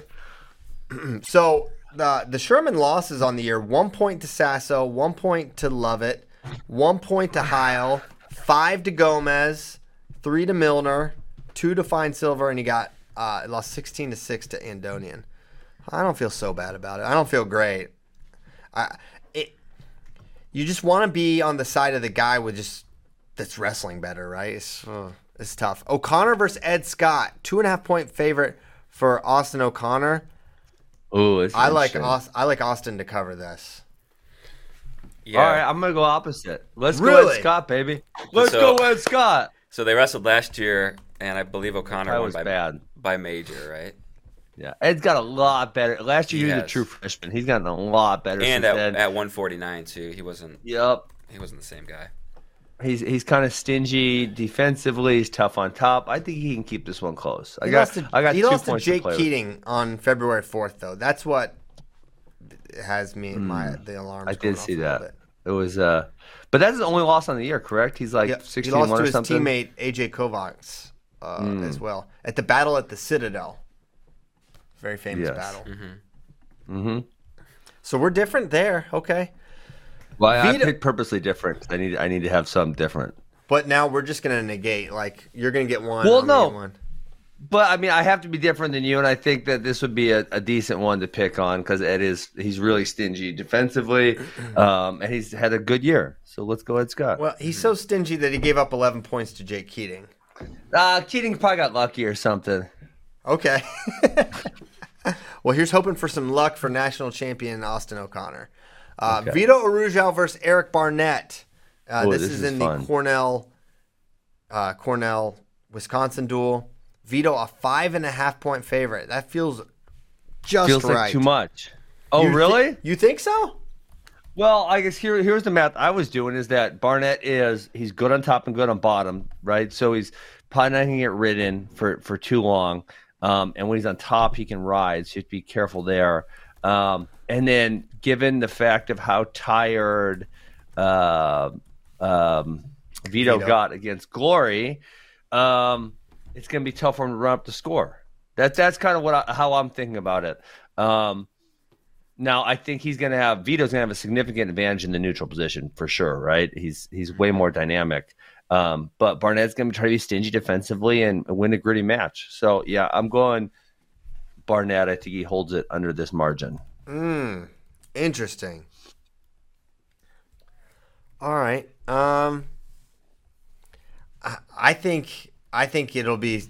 So the the Sherman losses on the year: one point to Sasso, one point to Lovett, one point to Heil, five to Gomez, three to Milner, two to Finesilver, and he got uh, lost sixteen to six to Andonian. I don't feel so bad about it. I don't feel great. I it. You just want to be on the side of the guy with just that's wrestling better, right? It's, uh, it's tough. O'Connor versus Ed Scott, two and a half point favorite for Austin O'Connor. Oh, I like I like Austin to cover this. Yeah. All right, I'm gonna go opposite. Let's go Really? Ed Scott, baby. Let's So- go Ed Scott. So they wrestled last year, and I believe O'Connor That won was by bad. by major, right? Yeah, Ed's got a lot better. Last year He he, was a true freshman. He's gotten a lot better And since at, then. at 149 too, he wasn't yep. he wasn't the same guy. He's he's kind of stingy defensively. He's tough on top. I think he can keep this one close. I He got lost to, I got he two lost to points Jake play with. Keating on February fourth, though. That's what has me in my the alarms. Hmm. I did off see a little that. Bit. It was uh, but that's the only loss on the year, correct? He's like Yep. He sixteen lost to or his something. Teammate AJ Kovacs uh, as well at the battle at the Citadel. Very famous Yes. battle. Mm-hmm. mm-hmm. So we're different there, okay. Well, I, I Vito- picked purposely different. I need I need to have some different. But now we're just gonna negate. Like you're gonna get one. Well, I'm no. get one. But I mean, I have to be different than you, and I think that this would be a, a decent one to pick on because Ed is he's really stingy defensively, um, and he's had a good year. So let's go, Ed Scott. Well, he's so stingy that he gave up 11 points to Jake Keating. Uh, Keating probably got lucky or something. Okay. well, here's hoping for some luck for national champion Austin O'Connor. Uh, Okay. Vito Arujau versus Eric Barnett. Uh, Oh, this, this is, is in fun. the Cornell, uh, Cornell, Wisconsin duel. Vito a five and a half point favorite. That feels just Feels right. like too much. Oh, You really? you think so? Well, I guess here here's the math I was doing is that Barnett is he's good on top and good on bottom, right? So he's probably not going to get ridden for for too long. Um, and when he's on top, he can ride. So you have to be careful there. Um, and then, given the fact of how tired uh, um, Vito, Vito. got against Glory, um, it's going to be tough for him to run up the score. That that's kind of what I, how I'm thinking about it. Um, now I think he's going to have Vito's going to have a significant advantage in the neutral position for sure, right? He's he's way more dynamic. Um, but Barnett's going to try to be stingy defensively and win a gritty match. So yeah, I'm going Barnett. I think he holds it under this margin. Mm, interesting. All right. Um, I, I think I think it'll be.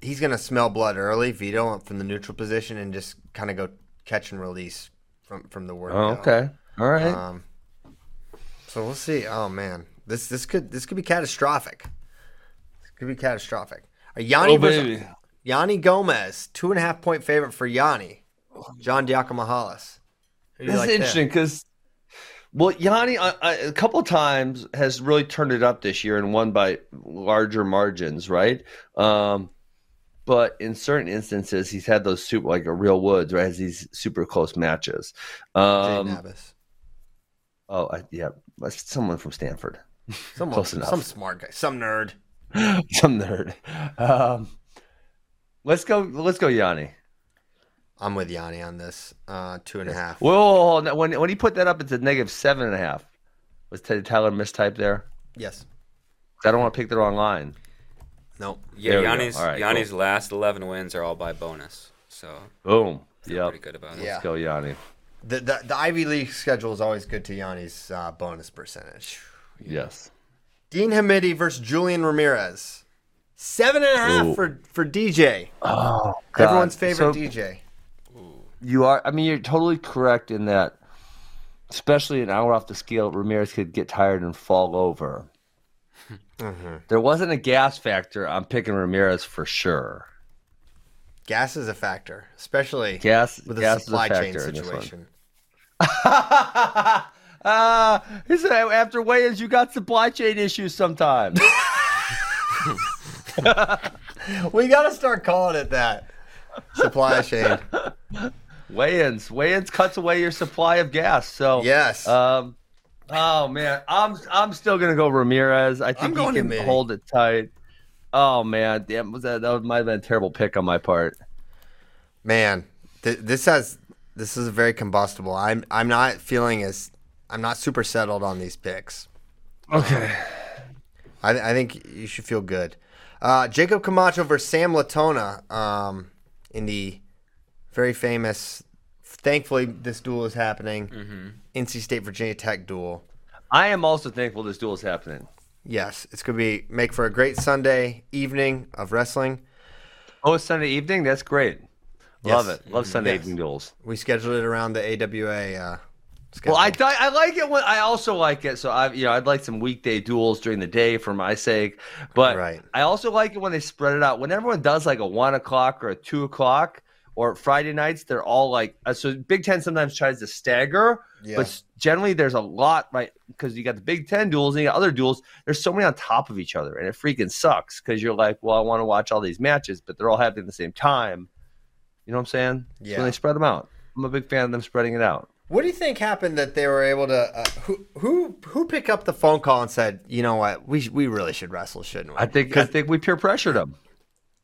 He's gonna smell blood early, Vito, from the neutral position, and just kind of go catch and release from from the word. Oh, okay, all right. Um, so we'll see. Oh man, this this could this could be catastrophic. This could be catastrophic. Uh, Yianni oh versus baby, Yianni Gomez, two and a half point favorite for Yianni. John Diakomihalis. Do That's like interesting because, well, Yianni uh, uh, a couple times has really turned it up this year and won by larger margins, right? Um, but in certain instances, he's had those super, like a real Woods, right? Has these super close matches. Jay Um, Nabis. oh, I, yeah, someone from Stanford, Someone, close enough. some smart guy, some nerd. some nerd. Um, let's go. Let's go, Yianni. I'm with Yianni on this. Uh, two and a half. Whoa, when when he put that up, it's a negative seven and a half. Was Teddy Tyler mistyped there? Yes. I don't want to pick the wrong line. Nope. Yeah, There we go. Yianni's right, Yianni's last 11 wins are all by bonus. So Boom. Yeah. Pretty good about it. Yeah. Let's go, Yianni. The, the the Ivy League schedule is always good to Yianni's uh, bonus percentage. Yes. Dean Hamiti versus Julian Ramirez. Seven and a half Ooh. for for DJ. Oh, Everyone's favorite So DJ. You are. I mean, you're totally correct in that. Especially an hour off the scale, Ramirez could get tired and fall over. Mm-hmm. There wasn't a gas factor. I'm picking Ramirez for sure. Gas is a factor, especially Gas, with a gas supply is a chain situation. Uh, he said, after weigh-ins, you got supply chain issues sometimes. We got to start calling it that. Supply chain. Weigh-ins, weigh-ins cuts away your supply of gas. So Yes. Um, oh man, I'm I'm still gonna go Ramirez. I I'm think he going to can hold it tight. Oh man, damn, was that that might have been a terrible pick on my part. Man, th- this has this is very combustible. I'm I'm not feeling as I'm not super settled on these picks. Okay. I, I think you should feel good. Uh, Jacob Camacho versus Sam Latona um, in the very famous. Thankfully, this duel is happening. NC State Virginia Tech duel. I am also thankful this duel is happening. Yes, it's gonna be make for a great Sunday evening of wrestling. Oh, Sunday evening. That's great. Love it. Love Sunday Yes. evening duels. We scheduled it around the AWA. Uh, schedule. Well, I th- I like it when I also like it. So I you know I'd like some weekday duels during the day for my sake, but Right. I also like it when they spread it out. When everyone does like a one o'clock or a two o'clock or Friday nights, they're all like uh, so. Big Ten sometimes tries to stagger, Yeah. but generally there's a lot right because you got the Big Ten duels and you got other duels. There's so many on top of each other, and it freaking sucks because you're like, well, I want to watch all these matches, but they're all happening at the same time. You know what I'm saying? Yeah. when they spread them out, I'm a big fan of them spreading it out. What do you think happened that they were able to? Uh, who who who picked up the phone call and said, "You know what? We we really should wrestle, shouldn't we?" I think I think we peer pressured them.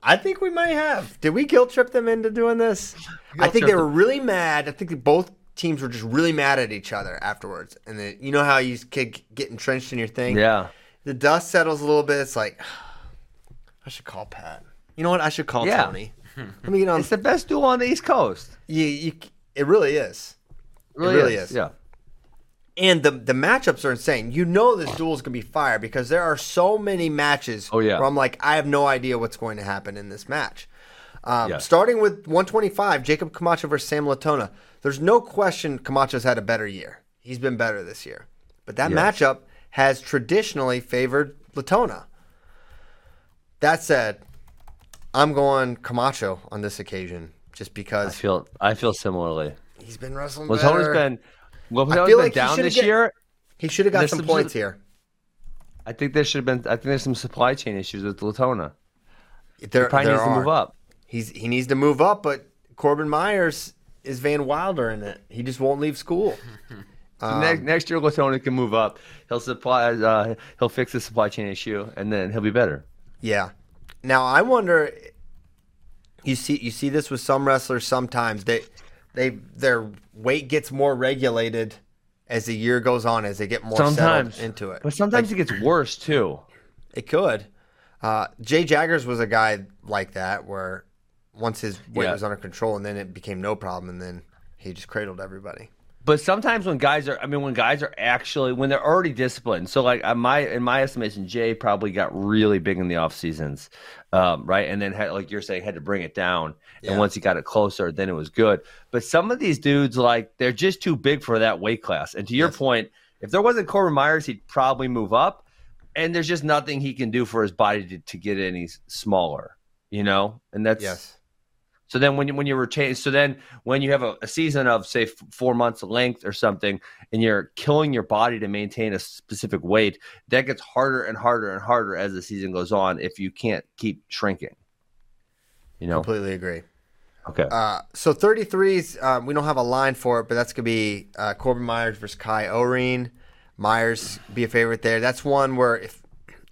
I think we might have. Did we guilt trip them into doing this? I think they were really mad. I think both teams were just really mad at each other afterwards. And then you know how you get, get entrenched in your thing. Yeah. The dust settles a little bit. It's like I should call Pat. You know what? I should call Yeah. Tony. Let me get on. It's the best duel on the East Coast. You, you, it really is. It really, really is. is. Yeah. And the the matchups are insane. You know this duel is gonna be fire because there are so many matches. Oh, yeah. Where I'm like, I have no idea what's going to happen in this match. Um, Yeah. Starting with 125, Jacob Camacho versus Sam Latona. There's no question Camacho's had a better year. He's been better this year. But that Yes. matchup has traditionally favored Latona. That said, I'm going Camacho on this occasion just because I feel I feel similarly. he's been wrestling Latona's better. been Latona's feel been like down this get- year. he should have got some some- points here. I think there should have been. I think there's some supply chain issues with Latona. There, Probably there needs to move up. He's he needs to move up, but Corbin Myers is Van Wilder in it. He just won't leave school. So next, next year, Latona can move up. He'll supply. Uh, he'll fix the supply chain issue, and then he'll be better. Yeah. Now I wonder. You see, you see this with some wrestlers. Sometimes they, they their weight gets more regulated as the year goes on, as they get more Sometimes settled into it. but sometimes it gets worse too. It could. Uh, Jay Jaggers was a guy like that, where once his weight Yeah. was under control, and then it became no problem, and then he just cradled everybody. But sometimes when guys are, I mean, when guys are actually when they're already disciplined. So like my in my estimation, Jay probably got really big in the off seasons, um, right? And then had, like you're saying, had to bring it down. Yeah. And once he got it closer, then it was good. But some of these dudes, like they're just too big for that weight class. And to your Yes. point, if there wasn't Corbin Myers, he'd probably move up. And there's just nothing he can do for his body to, to get any smaller, you know. And that's Yes. So then when you, when you retain, so then when you have a, a season of say f- four months of length or something, and you're killing your body to maintain a specific weight, that gets harder and harder and harder as the season goes on. If you can't keep shrinking, you know. Completely agree. Okay. Uh, so 33s, uh, we don't have a line for it, but that's going to be uh, Corbin Myers versus Kai Orine. Myers be a favorite there. That's one where if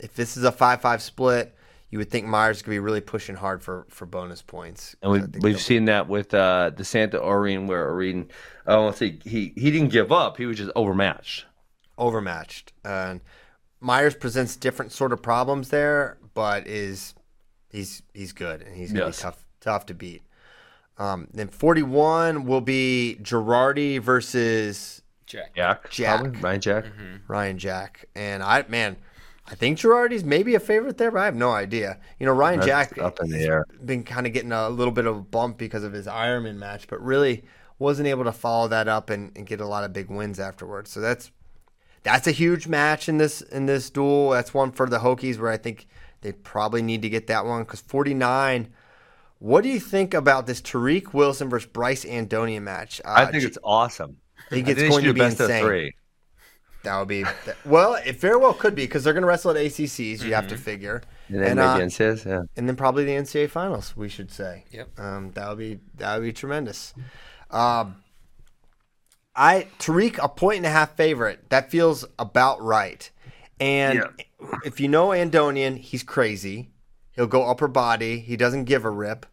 if this is a 5 5 split, you would think Myers could be really pushing hard for, for bonus points. and we've, we've they'll- seen that with uh, DeSanto Orine, where Orine, I won't say he, he didn't give up, he was just overmatched. overmatched. And Myers presents different sort of problems there, but is he's he's good and he's gonna Yes. be tough tough to beat. Um, then 41 will be Gerardi versus Jack. Jack, Jack. Ryan Jack. Ryan Jack. And I man, I think Gerardi's maybe a favorite there, but I have no idea. You know, Ryan That's Jack up in the air. been kind of getting a little bit of a bump because of his Ironman match, but really wasn't able to follow that up and, and get a lot of big wins afterwards. So that's that's a huge match in this in this duel. That's one for the Hokies where I think they probably need to get that one because 49. What do you think about this Tariq Wilson versus Bryce Andonian match? Uh, I think it's awesome. I think I it's think going to be best insane. of three. That would be that- well. It very well could be because they're going to wrestle at ACCs. You have to figure, And then uh, maybe NCAAs, yeah. and then probably the NCAA finals. We should say. Yep. Um, that would be that would be tremendous. Um, I Tariq a point and a half favorite. That feels about right. And if you know Andonian, he's crazy. He'll go upper body. He doesn't give a rip.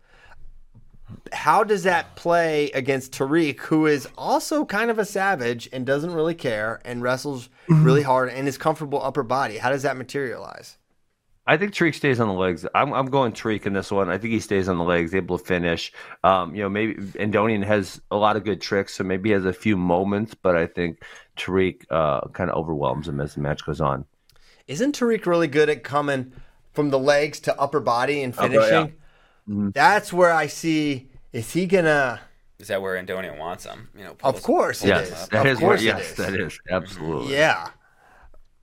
How does that play against Tariq, who is also kind of a savage and doesn't really care and wrestles really hard and is comfortable upper body? How does that materialize? I think Tariq stays on the legs. I'm, I'm going Tariq in this one. I think he stays on the legs, able to finish. Um, you know, maybe Andonian has a lot of good tricks, so maybe he has a few moments, but I think Tariq uh, kind of overwhelms him as the match goes on. Isn't Tariq really good at coming from the legs to upper body and Upper, finishing? yeah. That's where I see. Is he gonna? Is that where Andonian wants him? You know, pull Of course, Yes, is. that of is. Course, it yes, is. that is absolutely. Yeah.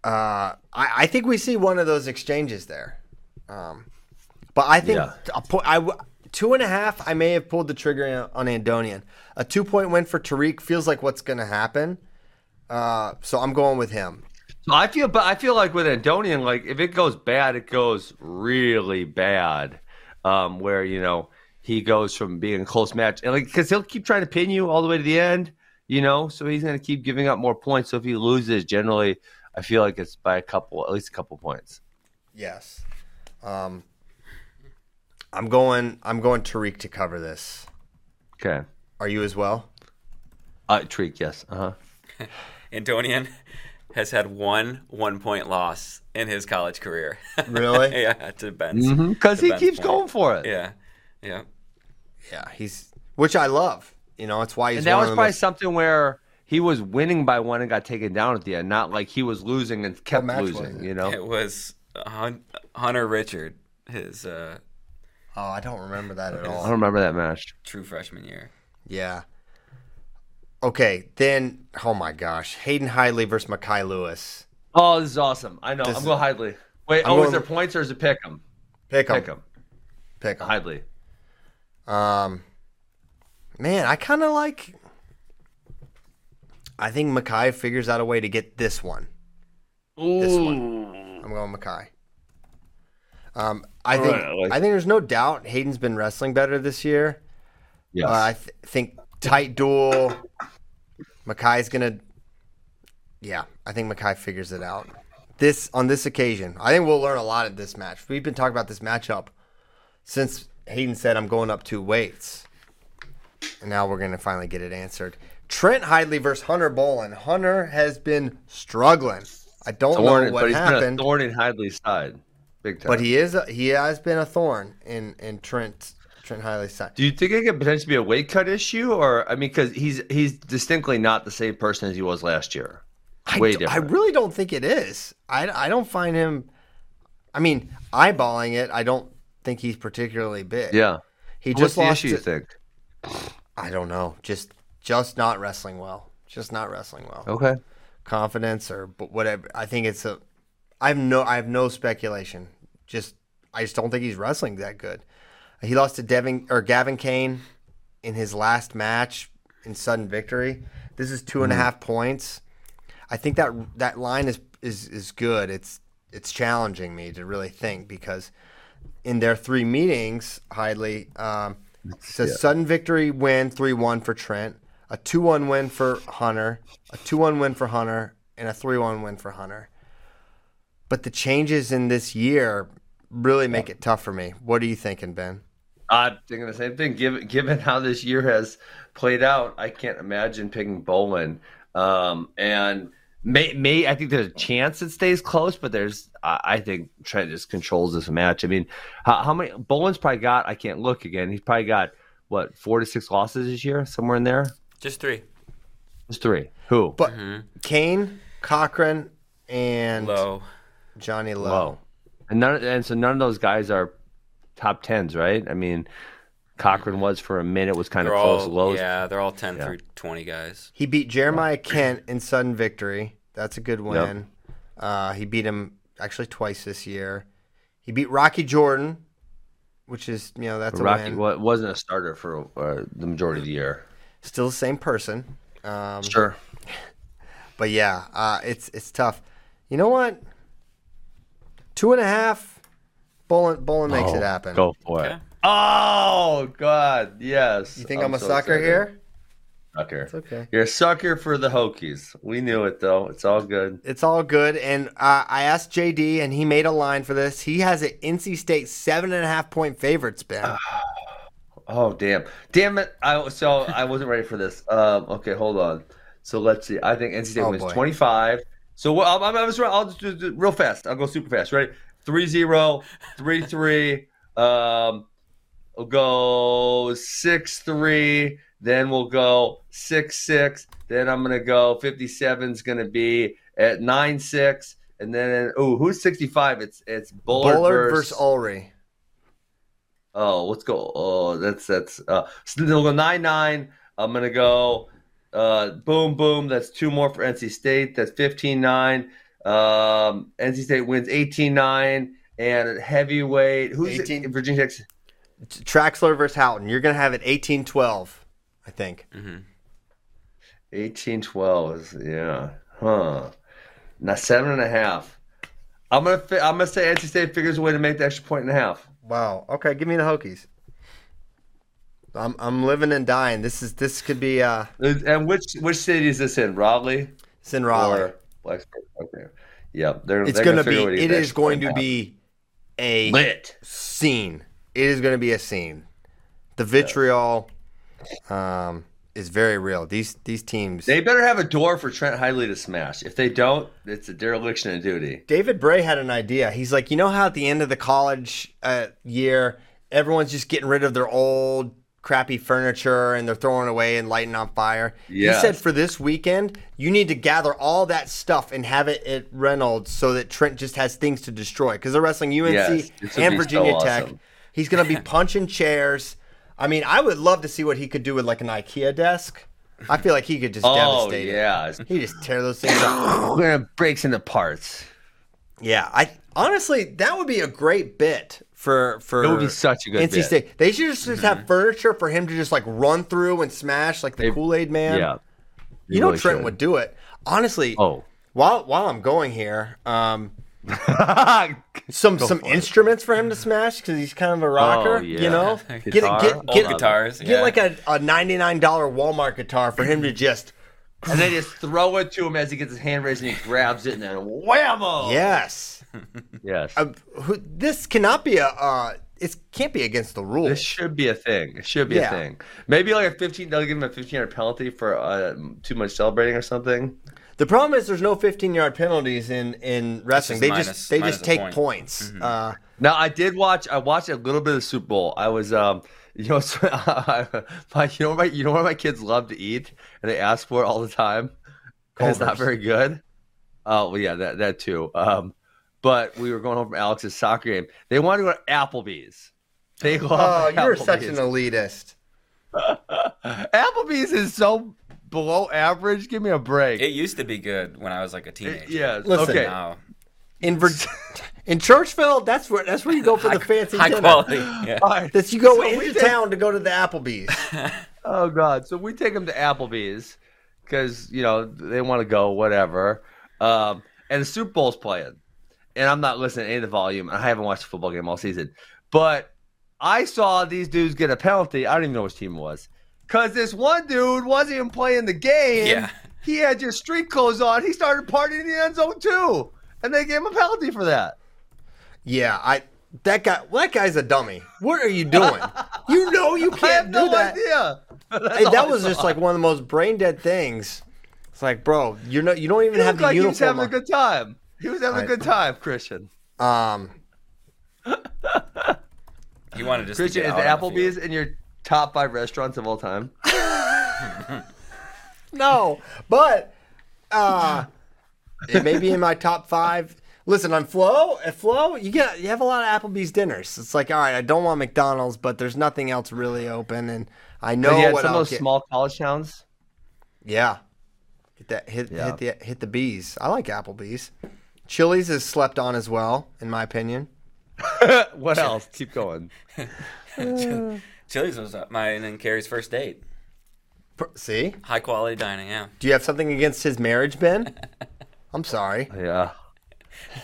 Uh, I, I think we see one of those exchanges there. Um, but I think Yeah. a po- I w- two and a half. I may have pulled the trigger on Andonian. A two point win for Tariq feels like what's going to happen. Uh, so I'm going with him. So I feel, but I feel like with Andonian, like if it goes bad, it goes really bad. Um, where you know he goes from being a close match, and like because he'll keep trying to pin you all the way to the end, you know. So he's going to keep giving up more points. So if he loses, generally, I feel like it's by a couple, at least a couple points. Yes. Um, I'm going. I'm going Tariq to cover this. Okay, Are you as well? uh, Tariq, yes, uh huh. Andonian has had one one point loss in his college career. Really? yeah, to Ben's. Because to he Ben's keeps point. going for it. Yeah, yeah. Yeah, he's which I love. You know, it's why he's and that one was of probably most- something where he was winning by one and got taken down at the end, not like he was losing and kept match losing. You know, It was Hun- Hunter Richard, his uh, Oh, I don't remember that at all. I don't remember that match. true freshman year. Yeah. Okay, then oh my gosh, Hayden Hidlay versus Mekhi Lewis. Oh, this is awesome. I know. This I'm going Hidlay. Wait, I'm oh, going- is there points or is it pick 'em? Pick 'em. Pick 'em. Pick 'em. Hidlay. Um, man, I kind of like. I think Mekhi figures out a way to get this one. This one. I'm going Mekhi. Um, I think right, I like I think there's no doubt Hayden's been wrestling better this year. Yes. Uh, I th- think tight duel. Mekhi's gonna. Yeah, I think Mekhi figures it out. This on this occasion, I think we'll learn a lot at this match. We've been talking about this matchup since Hayden said I'm going up two weights, and now we're gonna finally get it answered. Trent Hidlay versus Hunter Bolen. Hunter has been struggling. I don't thorn, know but what he's been happened, a thorn in Hidlay's side. Big time. but he is he has been a thorn in in Trent Trent Hidlay's side. Do you think it could potentially be a weight cut issue, or I mean, because he's he's distinctly not the same person as he was last year. I, Way d- I different. really don't think it is. I, I don't find him. I mean, eyeballing it, I don't think he's particularly big. Yeah. he What's just the lost. issue? You to- think? I don't know. Just just not wrestling well. Just not wrestling well. Okay. Confidence or but whatever. I think it's a. I have no. I have no speculation. Just I just don't think he's wrestling that good. He lost to Devin or Gavin Kane in his last match in sudden victory. This is two and Mm-hmm. half points. I think that that line is is is good. It's it's challenging me to really think because in their three meetings, Hidlay um, says sudden victory win three one for Trent, a two one win for Hunter, a two one win for Hunter, and a three one win for Hunter. But the changes in this year really make it tough for me. What are you thinking, Ben? I'm thinking the same thing. Given given how this year has played out, I can't imagine picking Bolen. Um, and may, may I think there's a chance it stays close, but there's I, I think Trent just controls this match. I mean, how, how many Bolen's probably got? I can't look again. He's probably got what four to six losses this year, somewhere in there. Just three. Just three. Who? But Kane, Cochran, and Low. Johnny Lowe. Low. And none and so none of those guys are top tens, right? I mean, Cochran was for a minute was kind They're of close all lows. yeah, they're all ten through twenty guys. He beat Jeremiah Kent in sudden victory. That's a good win. Uh, he beat him actually twice this year. He beat Rocky Jordan, which is you know that's a Rocky win. wasn't a starter for uh, the majority of the year. Still the same person. Um, Sure. but yeah, uh, it's it's tough. You know what? Two and a half. Bolen Bolen makes it happen. Go for Okay. it. Oh God, yes. You think I'm, a so sucker excited. here? Sucker. It's okay. You're a sucker for the Hokies. We knew it though. It's all good. It's all good. And uh, I asked JD, and he made a line for this. He has an NC State seven and a half point favorites, Ben. Oh damn, damn it! I so I wasn't ready for this. Um, okay, hold on. So let's see. I think NC State Oh, wins boy. 25. So what? I'm, I'm, I'm just, I'll just do, do real fast. I'll go super fast. Right? 3-0, 3-3. Um, we'll go six three. Then we'll go six six. Then I'm gonna go 57 is gonna be at nine six. And then oh, who's 65? It's it's Bullard, Bullard versus, versus Ulrey. Oh, let's go. Oh, that's that's. Uh, so they'll go nine nine. I'm gonna go. Uh, boom boom. That's two more for NC State. That's 15-9. Um, NC State wins 18-9. And at heavyweight, who's 18 it? Virginia Tech? Traxler versus Houghton. You're going to have it 18 12, I think. 18-12 is yeah. Huh. Now seven and a half. I'm gonna fi- I'm gonna say NC State figures a way to make the extra point and a half. Wow. Okay, give me the Hokies. I'm I'm living and dying. This is this could be uh And which which city is this in? Raleigh it's in Raleigh. or Blacksburg? Okay. Yep. They're it's they're gonna figure a be way to it get the is extra going to and a be a lit. scene. It is going to be a scene. The vitriol um, is very real. These these teams. They better have a door for Trent Hidlay to smash. If they don't, it's a dereliction of duty. David Bray had an idea. He's like, you know how at the end of the college uh, year, everyone's just getting rid of their old crappy furniture and they're throwing away and lighting on fire. Yes. He said for this weekend, you need to gather all that stuff and have it at Reynolds so that Trent just has things to destroy because they're wrestling UNC Yes, and be so Virginia Tech. awesome. He's going to be punching chairs. I mean, I would love to see what he could do with like an IKEA desk. I feel like he could just Oh devastate it. yeah, He just tear those things up. we're gonna breaks into parts. Yeah, I honestly that would be a great bit for for It would be such a good NC bit. State. They should just, just have furniture for him to just like run through and smash like the Kool Aid Man. Yeah, you know really Trent should. would do it. Honestly, Oh, while while I'm going here, um, some some instruments for him to smash because he's kind of a rocker. Oh, yeah. You know, get Guitar? get get, guitars. get yeah. like a, a ninety nine dollar Walmart guitar for him to just and they just throw it to him as he gets his hand raised and he grabs it and then whammo. yes. yes. Uh, who, this cannot be a uh, it can't be against the rules. This should be a thing. It should be Yeah. a thing. Maybe like a fifteen. They'll give him a fifteen yard penalty for uh, too much celebrating or something. The problem is there's no 15 yard penalties in in wrestling. They minus- just they just take point. points. Uh, Now I did watch. I watched a little bit of the Super Bowl. I was, um, you know, so, my, you know, what my, you know what my kids love to eat, and they ask for it all the time. And it's not very good. Oh well, yeah, that that too. Um, but we were going home from Alex's soccer game. They wanted to go to Applebee's. They oh, love you're such an elitist. Applebee's is so below average. Give me a break. It used to be good when I was like a teenager. Yeah, Listen, okay. Now, In Virginia. in Churchville, that's where that's where you go for the fancy high dinner. quality. Yeah. All right. That's you go So into did- town to go to the Applebee's. Oh God! So we take them to Applebee's because you know they want to go, whatever. Um, and the Super Bowl's playing, and I'm not listening to any of the volume. I haven't watched a football game all season, but I saw these dudes get a penalty. I don't even know which team it was because this one dude wasn't even playing the game. Yeah. he had just street clothes on. He started partying in the end zone too, and they gave him a penalty for that. yeah, I that guy well, that guy's a dummy. What are you doing? you know you I have can't do no that. idea. That's Hey, all that was just like one of the most brain dead things. It's like, bro, you're not you don't even He have looked the like he was uniform. having a good time. He was having I- a good time, Christian. Um, You wanted to Christian, is get out on the Applebee's in your top five restaurants of all time? no, but uh, it may be in my top five. Listen, on Flo, at Flo, you get you have a lot of Applebee's dinners. It's like, all right, I don't want McDonald's, but there's nothing else really open, and I know you had what some I'll of those get. small college towns. Yeah, hit that hit Yeah. hit the hit the bees. I like Applebee's. Chili's is slept on as well, in my opinion. what else? Keep going. Chili's was uh, mine and Carrie's first date. See? High quality dining, yeah. Do you have something against his marriage, Ben? I'm sorry. Yeah.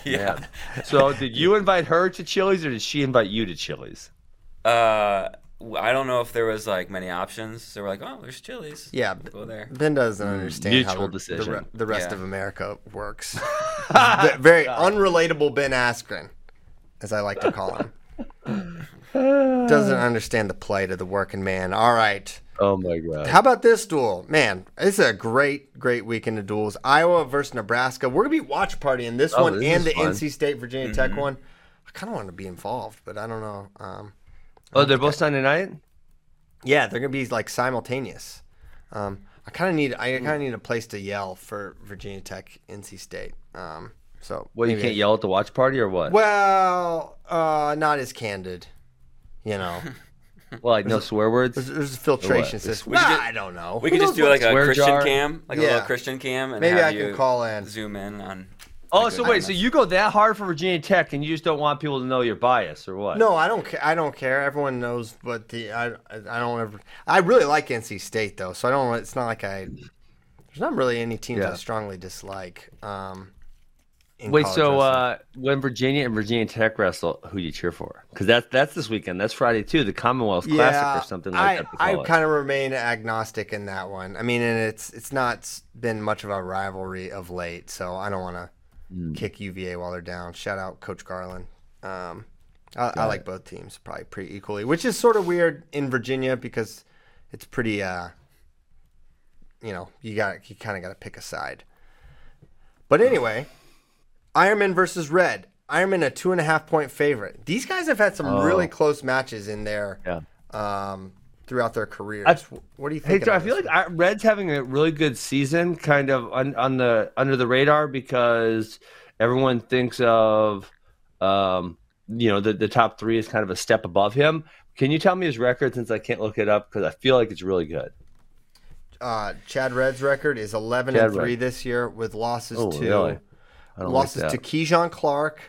Yeah. So, did you invite her to Chili's, or did she invite you to Chili's? Uh, I don't know if there was like many options. So we're like, oh, there's Chili's. Yeah, Go there. Ben doesn't understand how mutual the, decision. The, the rest Yeah. of America works. Very unrelatable Ben Askren, as I like to call him. Doesn't understand the plight of the working man. All right. Oh my god. How about this duel? Man, this is a great, great weekend of duels. Iowa versus Nebraska. We're going to be watch partying this Oh, one this and the fun. NC State Virginia Tech one. I kind of want to be involved, but I don't know. Um, Oh, they're both Sunday night. yeah, they're going to be like simultaneous. Um, I kind of need I kind of need a place to yell for Virginia Tech, NC State. Um, so Well, you can't I- yell at the watch party or what? Well, uh, not as candid. You know, Well, like no swear words. there's, there's a filtration system. We could Nah, ju- I don't know. We could just do like a Swear Christian jar? cam, like a Yeah. little Christian cam, and Maybe have I can you call in. zoom in on. Oh, so wait, so you go that hard for Virginia Tech, and you just don't want people to know your bias, or what? No, I don't. Ca- I don't care. Everyone knows but the. I. I don't ever. I really like NC State though, so I don't. It's not like I. There's not really any teams I strongly dislike. Um, in Wait, so uh, when Virginia and Virginia Tech wrestle, who do you cheer for? Because that's that's this weekend. That's Friday too. The Commonwealth Classic or something like I, that. I kind of remain agnostic in that one. I mean, and it's it's not been much of a rivalry of late, so I don't want to Hmm. kick UVA while they're down. Shout out Coach Garland. Um, I, I like both teams probably pretty equally, which is sort of weird in Virginia because it's pretty. Uh, you know, you got you kind of got to pick a side. But anyway, Eierman versus Red. Eierman a two and a half point favorite. These guys have had some really close matches in there Oh. Yeah. um, throughout their careers. I- what do you Hey, think? Joe, I feel like I, Red's having a really good season, kind of on, on the under the radar because everyone thinks of, um, you know, the the top three is kind of a step above him. Can you tell me his record since I can't look it up because I feel like it's really good. uh, Chad Red's record is eleven Chad and three Red. this year with losses Oh, to really? Losses like to. Kizhan Clarke,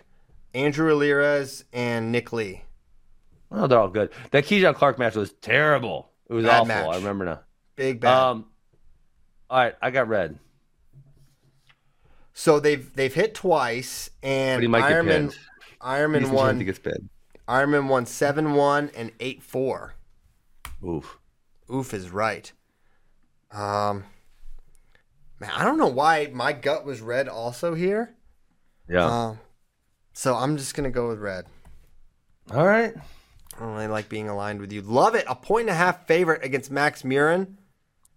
Andrew Alirez, and Nick Lee. Well, they're all good. That Kizhan Clarke match was terrible. It was Bad awful. match. I remember now. Big bad. Um, all right, I got red. so they've they've hit twice, and But he might get Eierman Eierman won. Gets bid. Eierman won seven one and eight four. Oof. Oof is right. Um, man, I don't know why my gut was red also here. Yeah. Um, so I'm just gonna go with red. all right. I don't really like being aligned with you. Love it. A point and a half favorite against Max Murin.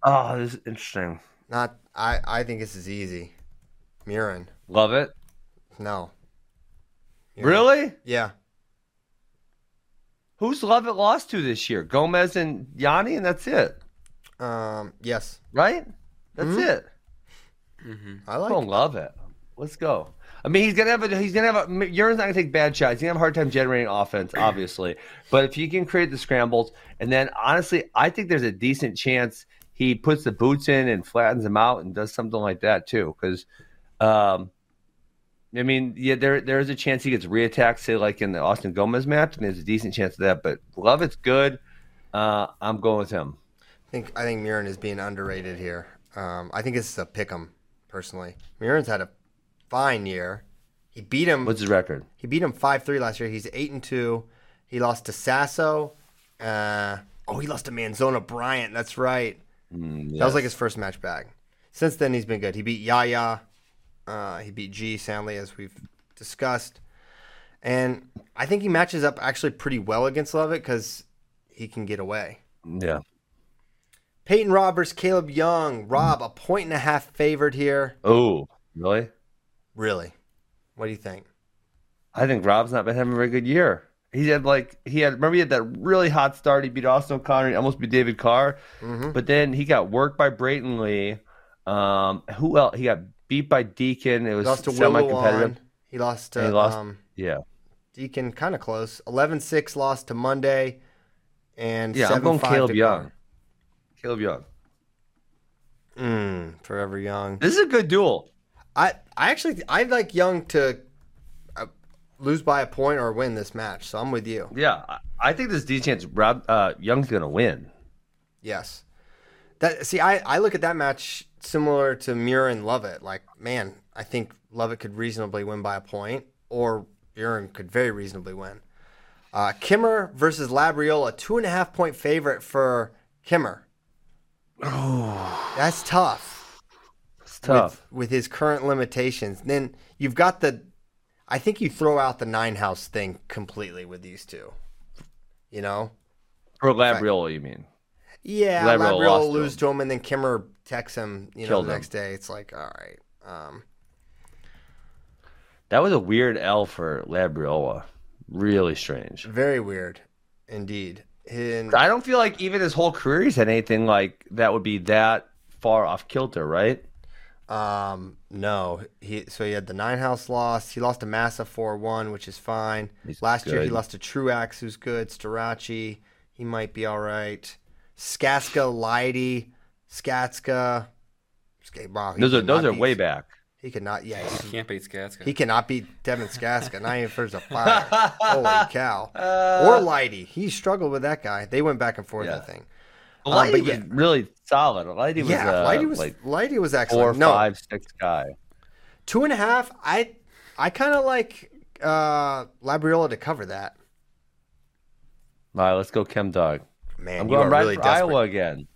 Oh, this is interesting. Not. I. I think this is easy. Murin. Love it. No. Really? Yeah. Who's Lovett lost to this year? Gomez and Yianni, and that's it, Um. Yes. right? That's Mm-hmm. it. I like. Don't love it. Let's go. I mean, he's gonna have a. He's gonna have a. Urine's not gonna take bad shots. He's gonna have a hard time generating offense, obviously. But if he can create the scrambles, and then honestly, I think there's a decent chance he puts the boots in and flattens them out and does something like that too. Because, um, I mean, yeah, there there is a chance he gets reattacked, say like in the Austin Gomez match, and there's a decent chance of that. But love it's good. Uh, I'm going with him. I think. I think Murin is being underrated here. Um. I think this is a pick 'em personally. Murin's had a fine year. He beat him. What's his record? He beat him five three last year. He's eight and two. He lost to Sasso. Uh, oh, he lost to Manzona Bryant. That's right. That was like his first match back. Since then, he's been good. He beat Yaya. Uh, he beat G soundly, as we've discussed. And I think he matches up actually pretty well against Lovett because he can get away. Yeah. Peyton Robb versus Caleb Young. Robb, a point and a half favored here. Oh, really? Really? What do you think? I think Robb's not been having a very good year. He had like he had remember he had that really hot start. He beat Austin O'Connor, he almost beat David Carr, Mm-hmm. but then he got worked by Brayton Lee. Um, who else? He got beat by Deakin. It He was lost to semi-competitive. He lost to he lost- um, Yeah, Deakin, kind of close. 11-6 lost to Monday, and yeah. I'm going 7-5 Caleb Young. Caleb Young. Mm, forever Young. This is a good duel. I I actually I like Young to uh, lose by a point or win this match. So I'm with you. Yeah, I, I think there's a decent chance Robb uh, Young's gonna win. Yes. That see, I, I look at that match similar to Muir and Lovett. Like, man, I think Lovett could reasonably win by a point, or Murin could very reasonably win. Uh, Kemerer versus Labriola, two and a half point favorite for Kemerer. Oh, that's tough. It's tough. with, with his current limitations. Then you've got the, I think you throw out the nine house thing completely with these two. You know, For Labriola, you mean? yeah, Labriola Labriola lost to lose him. to him, and then Kemerer texts him. You know, Killed the him. next day. It's like, all right, um, That was a weird L for Labriola. Really strange. very weird, indeed. And I don't feel like even his whole career he's had anything like that would be that far off kilter, right? Um, no, he so he had the nine house loss. He lost to Massa four one, which is fine. He's Last year he lost to Truax, who's good. Starocci, he might be all right. Skatzka, Leidy, Skatzka. Ska- wow, Those are those are beat- way back. He cannot. Yeah, he, Can't beat Skatzka. he cannot beat Devin Skatzka. Not even if there's a fire. Holy cow! or Leidy. He struggled with that guy. They went back and forth. I Yeah. think. Lighty but was yeah. really solid. Lighty was, yeah, uh, Leidy was like Leidy was four, excellent. no, five, six guy. Two and a half. I I kind of like uh, Labriola to cover that. All right, let's go Chem Dog. Man, I'm you going are right really for desperate. Iowa again.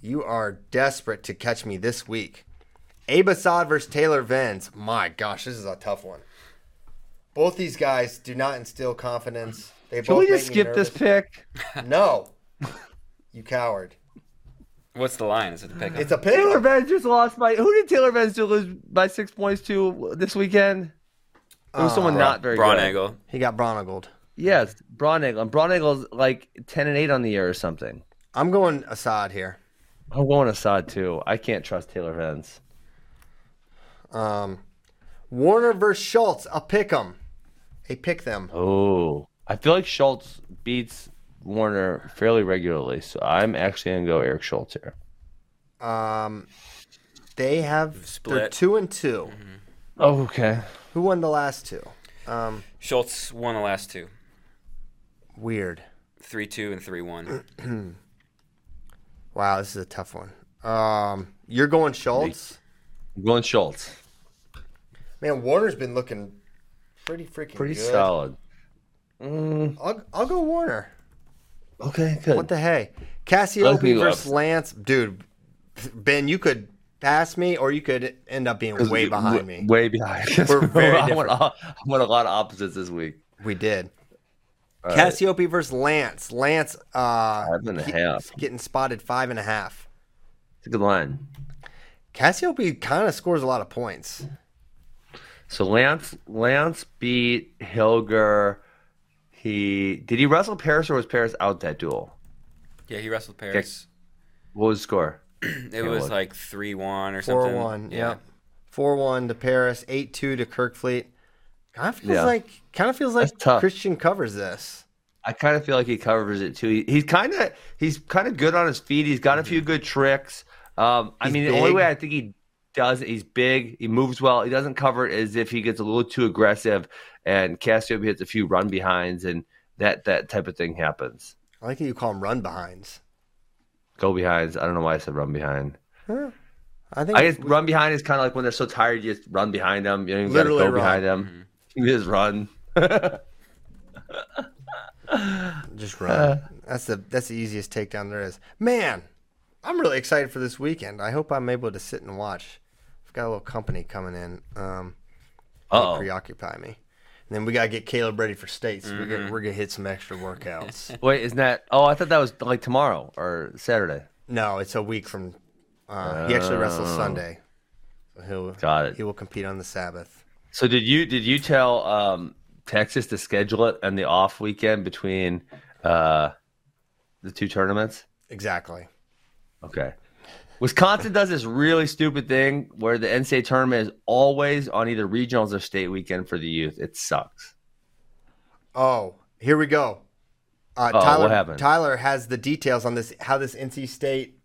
You are desperate to catch me this week. Abe Assad versus Taylor Venz. My gosh, this is a tough one. Both these guys do not instill confidence. They Can both we just skip this pick? No, you coward. What's the line? Is it the pick? It's a pick. Taylor Venz just lost by who did Taylor Venz just lose by six points to this weekend? It was someone uh, not very Braun good. Angle. He got Braunagel. Yes, Braunagel. And Braunagel's like ten and eight on the year or something. I'm going Assad here. I'm going Assad too. I can't trust Taylor Venz. Um, Warner versus Schultz. A pick 'em. A pick them. Oh, I feel like Schultz beats Warner fairly regularly, so I'm actually gonna go Eric Schultz here. Um, they have they're Split. two and 2 Oh, okay. Who won the last two? Um, Schultz won the last two. weird. Three two and three one. Wow, this is a tough one. Um, you're going Schultz. I'm going Schultz. Man, Warner's been looking pretty freaking Pretty good. solid. Mm, I'll, I'll go Warner. okay, good. What the hey? Cassioppi versus Lance, dude. Ben, you could pass me, or you could end up being way behind me. Way behind. We're very I went, I went a lot of opposites this week. We did. All right. Cassioppi versus Lance. Lance, uh, Five and a half. getting spotted five and a half. It's a good line. Cassioppi kind of scores a lot of points. So Lance Lance beat Hillger. He did he wrestle Parris or was Parris out that duel? Yeah, he wrestled Parris. What was the score? It was look. like three one or Four something. one, yeah. Four one to Parris, eight two to Kerkvliet. Kind of feels Yeah. like kind of feels like Christian covers this. I kind of feel like he covers it too. He, he's kind of he's kind of good on his feet. He's got a mm-hmm. few good tricks. Um, I He's mean, the only way I think he does it, he's big. He moves well. He doesn't cover it as if he gets a little too aggressive. And Cassioppi hits a few run behinds, and that that type of thing happens. I like that you call them run behinds. Go behinds. I don't know why I said run behind. I think I guess run behind is kind of like when they're so tired, you just run behind them. You know, you gotta Literally go run. behind them. You just run. just run. Uh. that's the that's the easiest takedown there is. Man, I'm really excited for this weekend. I hope I'm able to sit and watch. I've got a little company coming in. Um, Uh-oh. preoccupy me. And then we gotta get Caleb ready for states. We're Mm-hmm. gonna we're gonna hit some extra workouts. Wait, isn't that? Oh, I thought that was like tomorrow or Saturday. no, it's a week from. Uh, he actually wrestles Sunday. So he'll Oh. Got it. He will compete on the Sabbath. So did you did you tell um, Texas to schedule it on the off weekend between uh, the two tournaments? Exactly. Okay. Wisconsin does this really stupid thing where the NCAA tournament is always on either regionals or state weekend for the youth. It sucks. Oh, here we go. Uh, Uh-oh, Tyler? Tyler has the details on this, how this NC State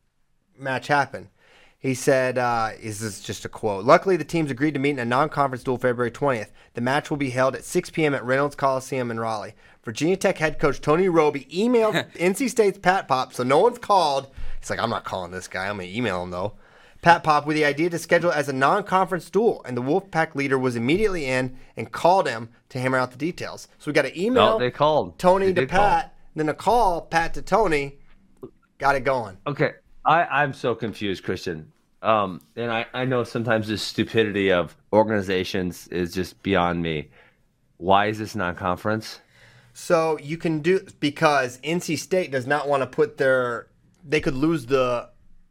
match happened. He said, uh, "Is this just a quote?" Luckily, the teams agreed to meet in a non-conference duel February 20th. The match will be held at 6 p.m. at Reynolds Coliseum in Raleigh. Virginia Tech head coach Tony Robie emailed NC State's Pat Pop, so no one's called. He's like, "I'm not calling this guy. I'm gonna email him though." Pat Pop with the idea to schedule as a non-conference duel, and the Wolfpack leader was immediately in and called him to hammer out the details. So we got an email. No, they called. Tony They to did call. Pat, then a call Pat to Tony. Got it going. Okay, I, I'm so confused, Christian. Um, and I, I know sometimes the stupidity of organizations is just beyond me. Why is this non-conference? So you can do because NC State does not want to put their they could lose the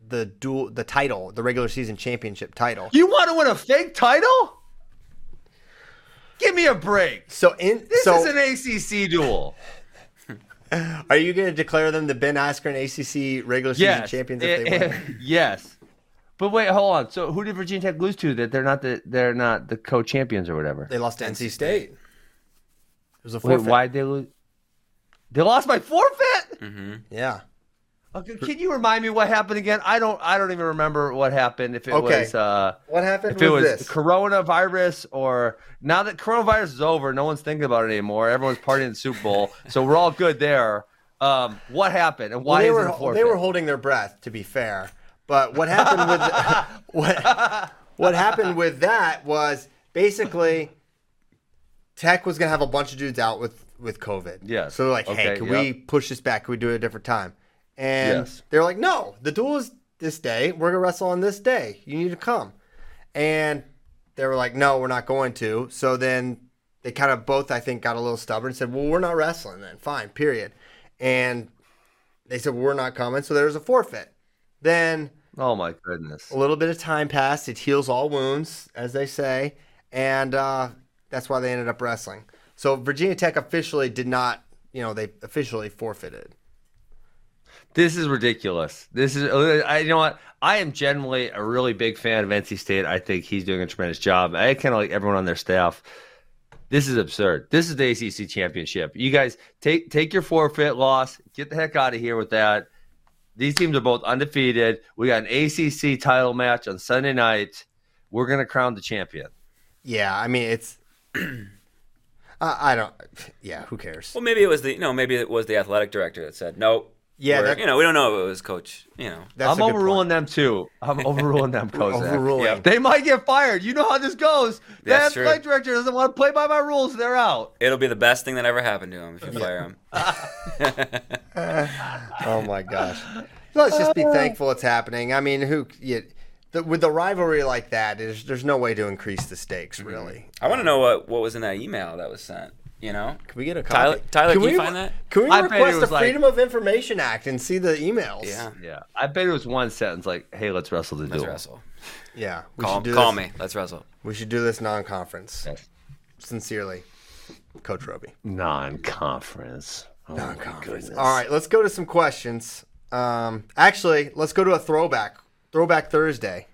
the dual the title, the regular season championship title. You want to win a fake title? Give me a break. So in This so is an ACC duel. are you going to declare them the Ben Askren ACC regular season Yes. champions if they Eh, win? eh, yes. But wait, hold on. So who did Virginia Tech lose to that they're not the they're not the co-champions or whatever? They lost to NC State. It was a Wait, forfeit. why they lose? They lost by forfeit. Yeah. Okay, can you remind me what happened again? I don't. I don't even remember what happened. If it Okay. was, uh, What happened if it was was this? coronavirus, or now that coronavirus is over, no one's thinking about it anymore. Everyone's partying the Super Bowl, so we're all good there. Um, what happened and Well, why they is were it forfeit? they were holding their breath. To be fair, but what happened with what what happened with that was basically Tech was gonna have a bunch of dudes out with with COVID. Yeah. So they're like, hey, Okay, can yep. we push this back? Can we do it a different time? And Yes. they're like, no, the duel is this day. We're gonna wrestle on this day. You need to come. And they were like, no, we're not going to. So then they kind of both, I think, got a little stubborn and said, well, we're not wrestling then. Fine, period. And they said, well, we're not coming. So there was a forfeit. Then oh my goodness! a little bit of time passed. It heals all wounds, as they say. And uh, that's why they ended up wrestling. So Virginia Tech officially did not, you know, they officially forfeited. This is ridiculous. This is, I, you know what? I am generally a really big fan of NC State. I think he's doing a tremendous job. I kind of like everyone on their staff. This is absurd. This is the ACC championship. You guys take take your forfeit loss. Get the heck out of here with that. These teams are both undefeated. We got an ACC title match on Sunday night. We're gonna crown the champion. Yeah, I mean, it's. I I don't. Yeah, who cares? Well, maybe it was the you know maybe it was the athletic director that said no. Yeah, we're- that- you know we don't know if it was coach. You know, That's I'm overruling point. them too. I'm overruling them, Kozak. Overruling. Yeah. They might get fired. You know how this goes. The That's true. athletic director doesn't want to play by my rules. They're out. it'll be the best thing that ever happened to him if you fire him. Oh my gosh. Let's just be thankful it's happening. I mean, who you, the, with the rivalry like that, there's there's no way to increase the stakes, really. I want to know what what was in that email that was sent. You know, Can we get a Tyler- copy? Tyler, can you we, find that? Can we I bet it request was the like- Freedom of Information Act and see the emails? yeah, Yeah, I bet it was one sentence like, "Hey, let's wrestle the let's duel." wrestle. yeah. We Call, should do call this, me. Let's wrestle. We should do this non-conference. Yes. Sincerely, Coach Robie. Non-conference. Oh my Non-conference. goodness. All right, let's go to some questions. Um, actually, let's go to a throwback. Throwback Thursday.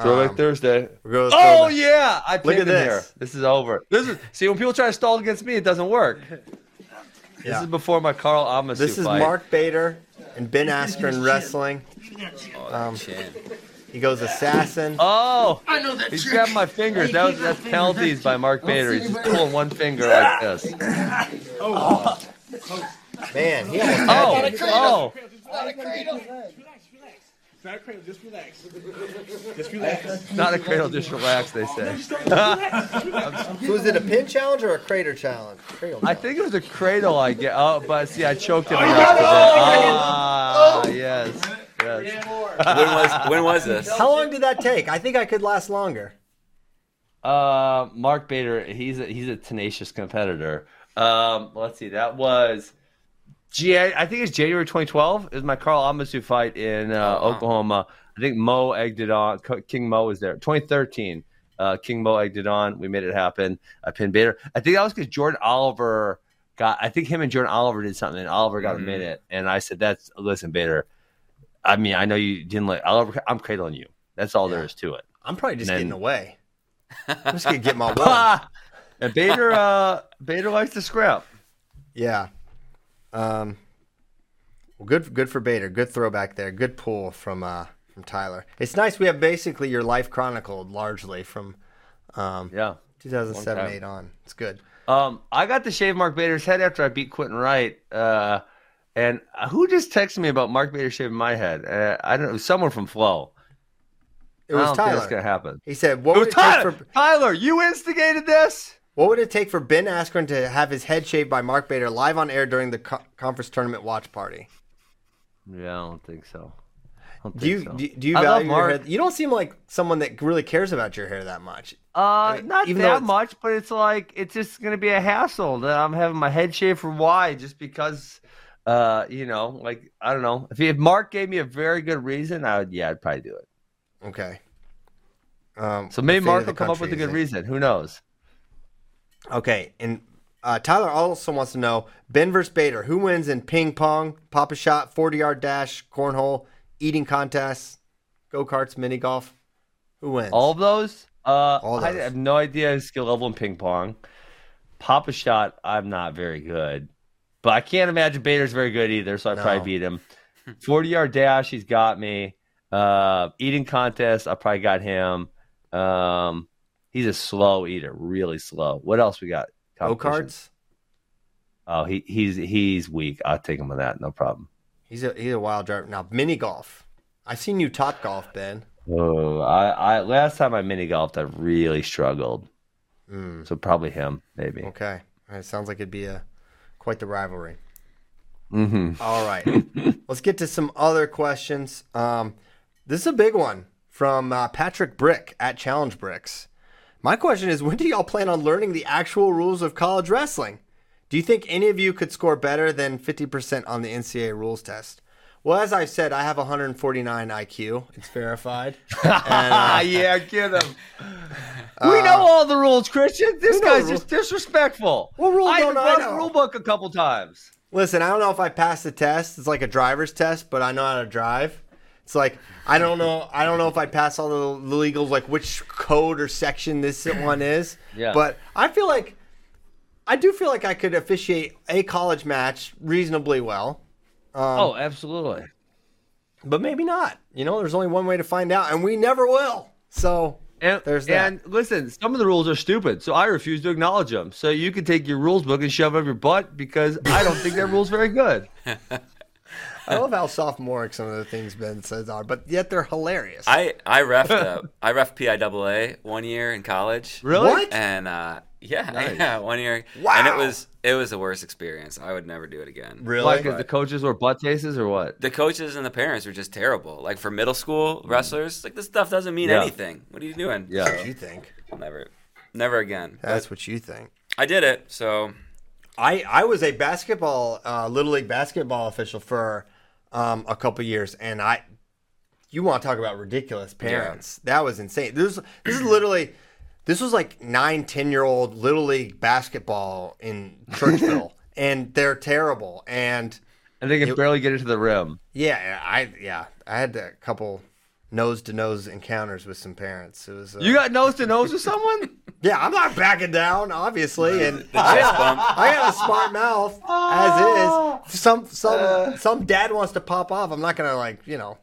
Throwback Um, Thursday. We're going to Oh throwback. yeah, I pinned at him this. here. This is over. This is see when people try to stall against me, it doesn't work. This is before my Karl Amoussou This is fight. Mark Bader and Ben Askren wrestling. Oh, that. He goes assassin. Oh, I know that. he's grabbing my fingers. That was that's penalties by Mark Bader. He's just pulling one finger like this. Oh, man, he almost had Oh, oh, Not a cradle, just relax. Just relax. not a cradle, just relax. They say. So was it a pin challenge or a crater challenge? Cradle I challenge. think it was a cradle. I get. Oh, but see, I choked him. in accident. Ah, yes, yes. when was when was this? How long did that take? I think I could last longer. Uh, Mark Bader, he's a, he's a tenacious competitor. Um, let's see, that was, Jan- I think it's January 2012 is my Karl Amoussou fight in uh, Oh, wow. Oklahoma. I think Mo egged it on. King Mo was there. 2013, uh, King Mo egged it on. We made it happen. I pinned Bader. I think that was because Jordan Oliver got. I think him and Jordan Oliver did something, and Oliver got Mhm. a minute. And I said, "That's listen, Bader. I mean, I know you didn't like Oliver. I'm cradling you. That's all there Yeah. is to it." I'm probably just And getting away. I'm just gonna get my one. And Bader, uh, Bader likes to scrap. Yeah. Um. Well, good. Good for Bader. Good throwback there. Good pull from uh from Tyler. It's nice we have basically your life chronicled largely from um, Yeah. 2007 8 on. It's good. Um, I got to shave Mark Bader's head after I beat Quentin Wright. Uh, and who just texted me about Mark Bader shaving my head? Uh, I don't know. Someone from Flo. It I was Tyler. that's gonna happen. He said, "What It was Tyler. for Tyler, you instigated this. What would it take for Ben Askren to have his head shaved by Mark Bader live on air during the co- conference tournament watch party?" Yeah, I don't think so. Don't Do you think so. do, do you I value your Mark. hair? You don't seem like someone that really cares about your hair that much. Uh, mean, not that much, but it's like it's just gonna be a hassle that I'm having my head shaved for why? Just because, uh, you know, like I don't know. If, if Mark gave me a very good reason, I would. Yeah, I'd probably do it. Okay. Um, So maybe Mark will come up with a good reason. Who knows? Okay, and uh, Tyler also wants to know Ben versus Bader. Who wins in ping pong, pop a shot, forty yard dash, cornhole, eating contests, go karts, mini golf? Who wins? All of those? Uh, All I have no idea his skill level in ping pong. Pop a shot, I'm not very good. But I can't imagine Bader's very good either, so I No. probably beat him. 40 yard dash, he's got me. Uh, eating contest, I probably got him. Um, he's a slow eater, really slow. What else we got? karts. Oh, he, he's he's weak. I'll take him on that, no problem. He's a he's a wild driver. Now mini golf. I've seen you top golf, Ben. Oh, I, I last time I mini golfed, I really struggled. Mm, So probably him, maybe. okay, right, sounds like it'd be a quite the rivalry. hmm All right, let's get to some other questions. Um, this is a big one from uh, Patrick Brick at Challenge Bricks. My question is, when do y'all plan on learning the actual rules of college wrestling? Do you think any of you could score better than 50% on the NCAA rules test? Well, as I've said, I have 149 IQ. It's verified. and, uh, yeah, get him. we know all the rules, Christian. This guy's just disrespectful. What rule I don't know? the rule book a couple times. Listen, I don't know if I passed the test. It's like a driver's test, but I know how to drive. It's like I don't know. I don't know if I pass all the the legals, like which code or section this one is. Yeah. But I feel like I do feel like I could officiate a college match reasonably well, um, oh, absolutely. but maybe not. You know, there's only one way to find out, and we never will. So And, There's that. and listen, some of the rules are stupid, so I refuse to acknowledge them. So you can take your rules book and shove it up your butt because I don't think that rule's very good. I love how sophomoric some of the things Ben says are, but yet they're hilarious. I I refed uh, I ref PIAA one year in college. Really? What? And uh, yeah, Nice. yeah, one year. Wow. And it was it was the worst experience. I would never do it again. really? Like Because the coaches were butt tastes or what? The coaches and the parents were just terrible. Like for middle school wrestlers, like this stuff doesn't mean Yeah. anything. What are you doing? Yeah. That's what you think? Never, never again. That's what you think. I did it. So I I was a basketball uh, little league basketball official for um, a couple years, and I you want to talk about ridiculous parents? That was insane. This this is literally this was like nine ten year old little league basketball in Churchville, and they're terrible. And And they can barely get into the rim. yeah, I yeah I had a couple nose to nose encounters with some parents. It was uh, You got nose to nose with someone? yeah. I'm not backing down, obviously, and the chest bump. I got a smart mouth as is. Some some some dad wants to pop off. I'm not gonna like you know.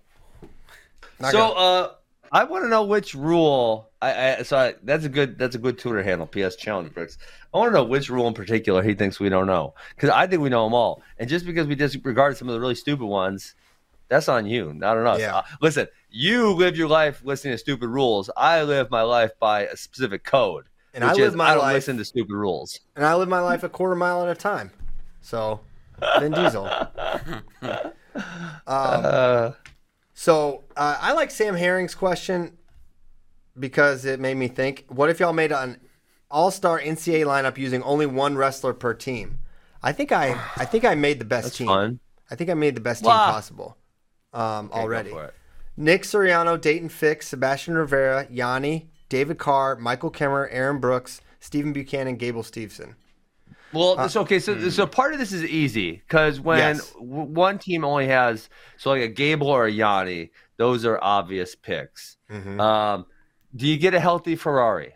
not so gonna- uh I want to know which rule I, I so I, that's a good that's a good Twitter handle PS Challenge Bricks. I want to know which rule in particular he thinks we don't know because I think we know them all. And just because we disregard some of the really stupid ones, that's on you, not on us. Yeah. Uh, listen, you live your life listening to stupid rules. I live my life by a specific code, And I live is my I don't life- listen to stupid rules. and I live my life a quarter mile at a time. So Vin Diesel. Um, Uh, so uh, I like Sam Herring's question because it made me think. What if y'all made an all-star NCAA lineup using only one wrestler per team? I think I I think I made the best that's team. fun. I think I made the best team possible um, Okay, already. Nick Suriano, Daton Fix, Sebastian Rivera, Yianni, David Carr, Michael Kemerer, Aaron Brooks, Stephen Buchanan, Gable Stevenson. Well, it's okay. So, so part of this is easy because when Uh, Yes. w- one team only has so like a Gable or a Yianni, those are obvious picks. Mm-hmm. Um, do you get a healthy Ferrari?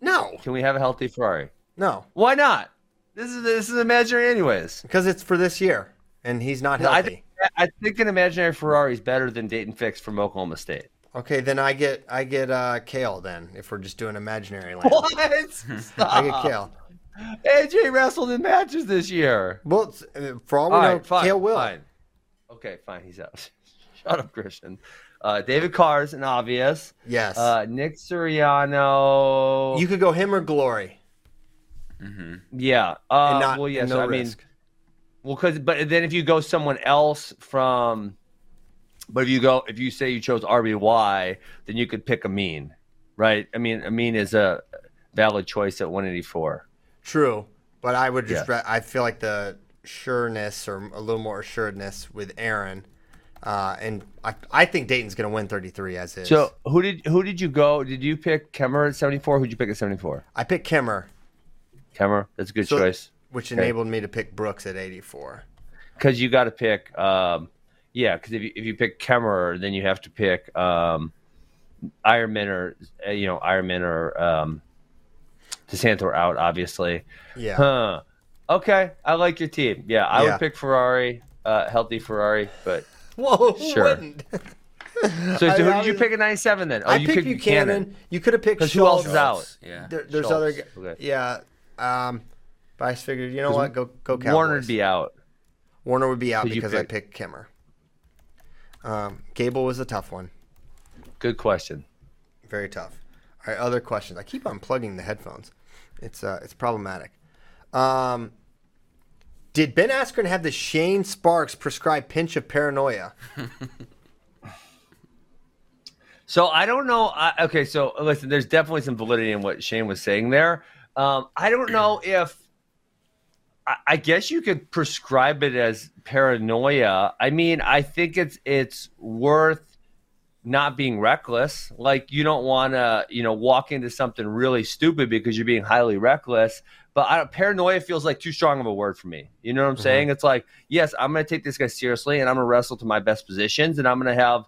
No, Can we have a healthy Ferrari? no, Why not? This is this is imaginary, anyways. because it's for this year, and he's not I healthy. I think an imaginary Ferrari is better than Daton Fix from Oklahoma State. Okay, then I get I get uh, Kale. Then if we're just doing imaginary land, What? I get Stop. Kale. AJ wrestled in matches this year. Well, uh, for all we All know, right, fine, Kale will. fine. Okay, fine. He's out. Shut up, Christian. Uh, David Carr's an obvious. Yes, Uh, Nick Suriano. you could go him or Glory, yeah. Uh, and not well, yeah. and so no I mean, risk. Well, because but then if you go someone else from, but if you go if you say you chose RBY, then you could pick Amine, right? I mean, Amine is a valid choice at 184. True, but I would just. Yeah. I feel like the sureness or a little more assuredness with Aaron, uh, and I, I think Daton's going to win 33 as is. So who did who did you go? Did you pick Kemerer at 74? Who'd you pick at 74? I picked Kimmer, Kemerer. That's a good So- choice. Which Okay. enabled me to pick Brooks at 84. because you got to pick. Um, yeah, because if you if you pick Kemerer, then you have to pick um, Eierman or uh, you know Eierman or um, DeSanto out, obviously. Yeah. Huh. Okay, I like your team. Yeah, I Yeah. would pick Ferrari, uh, healthy Ferrari. But Whoa, who Sure. wouldn't? so, so I- who I did you pick at ninety seven then? Oh, I you picked picked Buchanan. You could have picked Because who else is out? Yeah. There, there's Schultz. other. g- Okay. Yeah. Um, but I just figured, you know what? Go go Cowboys. Warner would be out. Warner would be out Who'd you because I pick? picked Kimmer. Um, Gable was a tough one. Good question. Very tough. All right, other questions. I keep unplugging the headphones. It's uh, it's problematic. Um, did Ben Askren have the Shane Sparks prescribed pinch of paranoia? So I don't know. I, okay, so listen, there's definitely some validity in what Shane was saying there. Um, I don't know if. I, guess you could prescribe it as paranoia. I mean, I think it's it's worth not being reckless. Like you don't want to, you know, walk into something really stupid because you're being highly reckless. But I, paranoia feels like too strong of a word for me. You know what I'm saying? It's like, yes, I'm going to take this guy seriously, and I'm going to wrestle to my best positions, and I'm going to have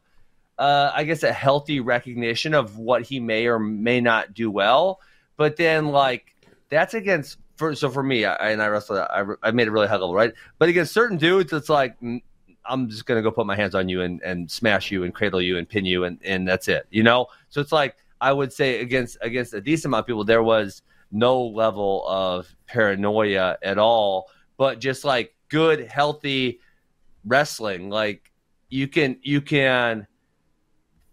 uh, I guess, a healthy recognition of what he may or may not do well. But then, like, that's against. For, so for me, I, and I wrestled, I, I made it really high level, right? But against certain dudes, it's like mm, I'm just gonna go put my hands on you and, and smash you and cradle you and pin you and, and that's it, you know. So it's like I would say against against a decent amount of people, there was no level of paranoia at all, but just like good, healthy wrestling. Like you can you can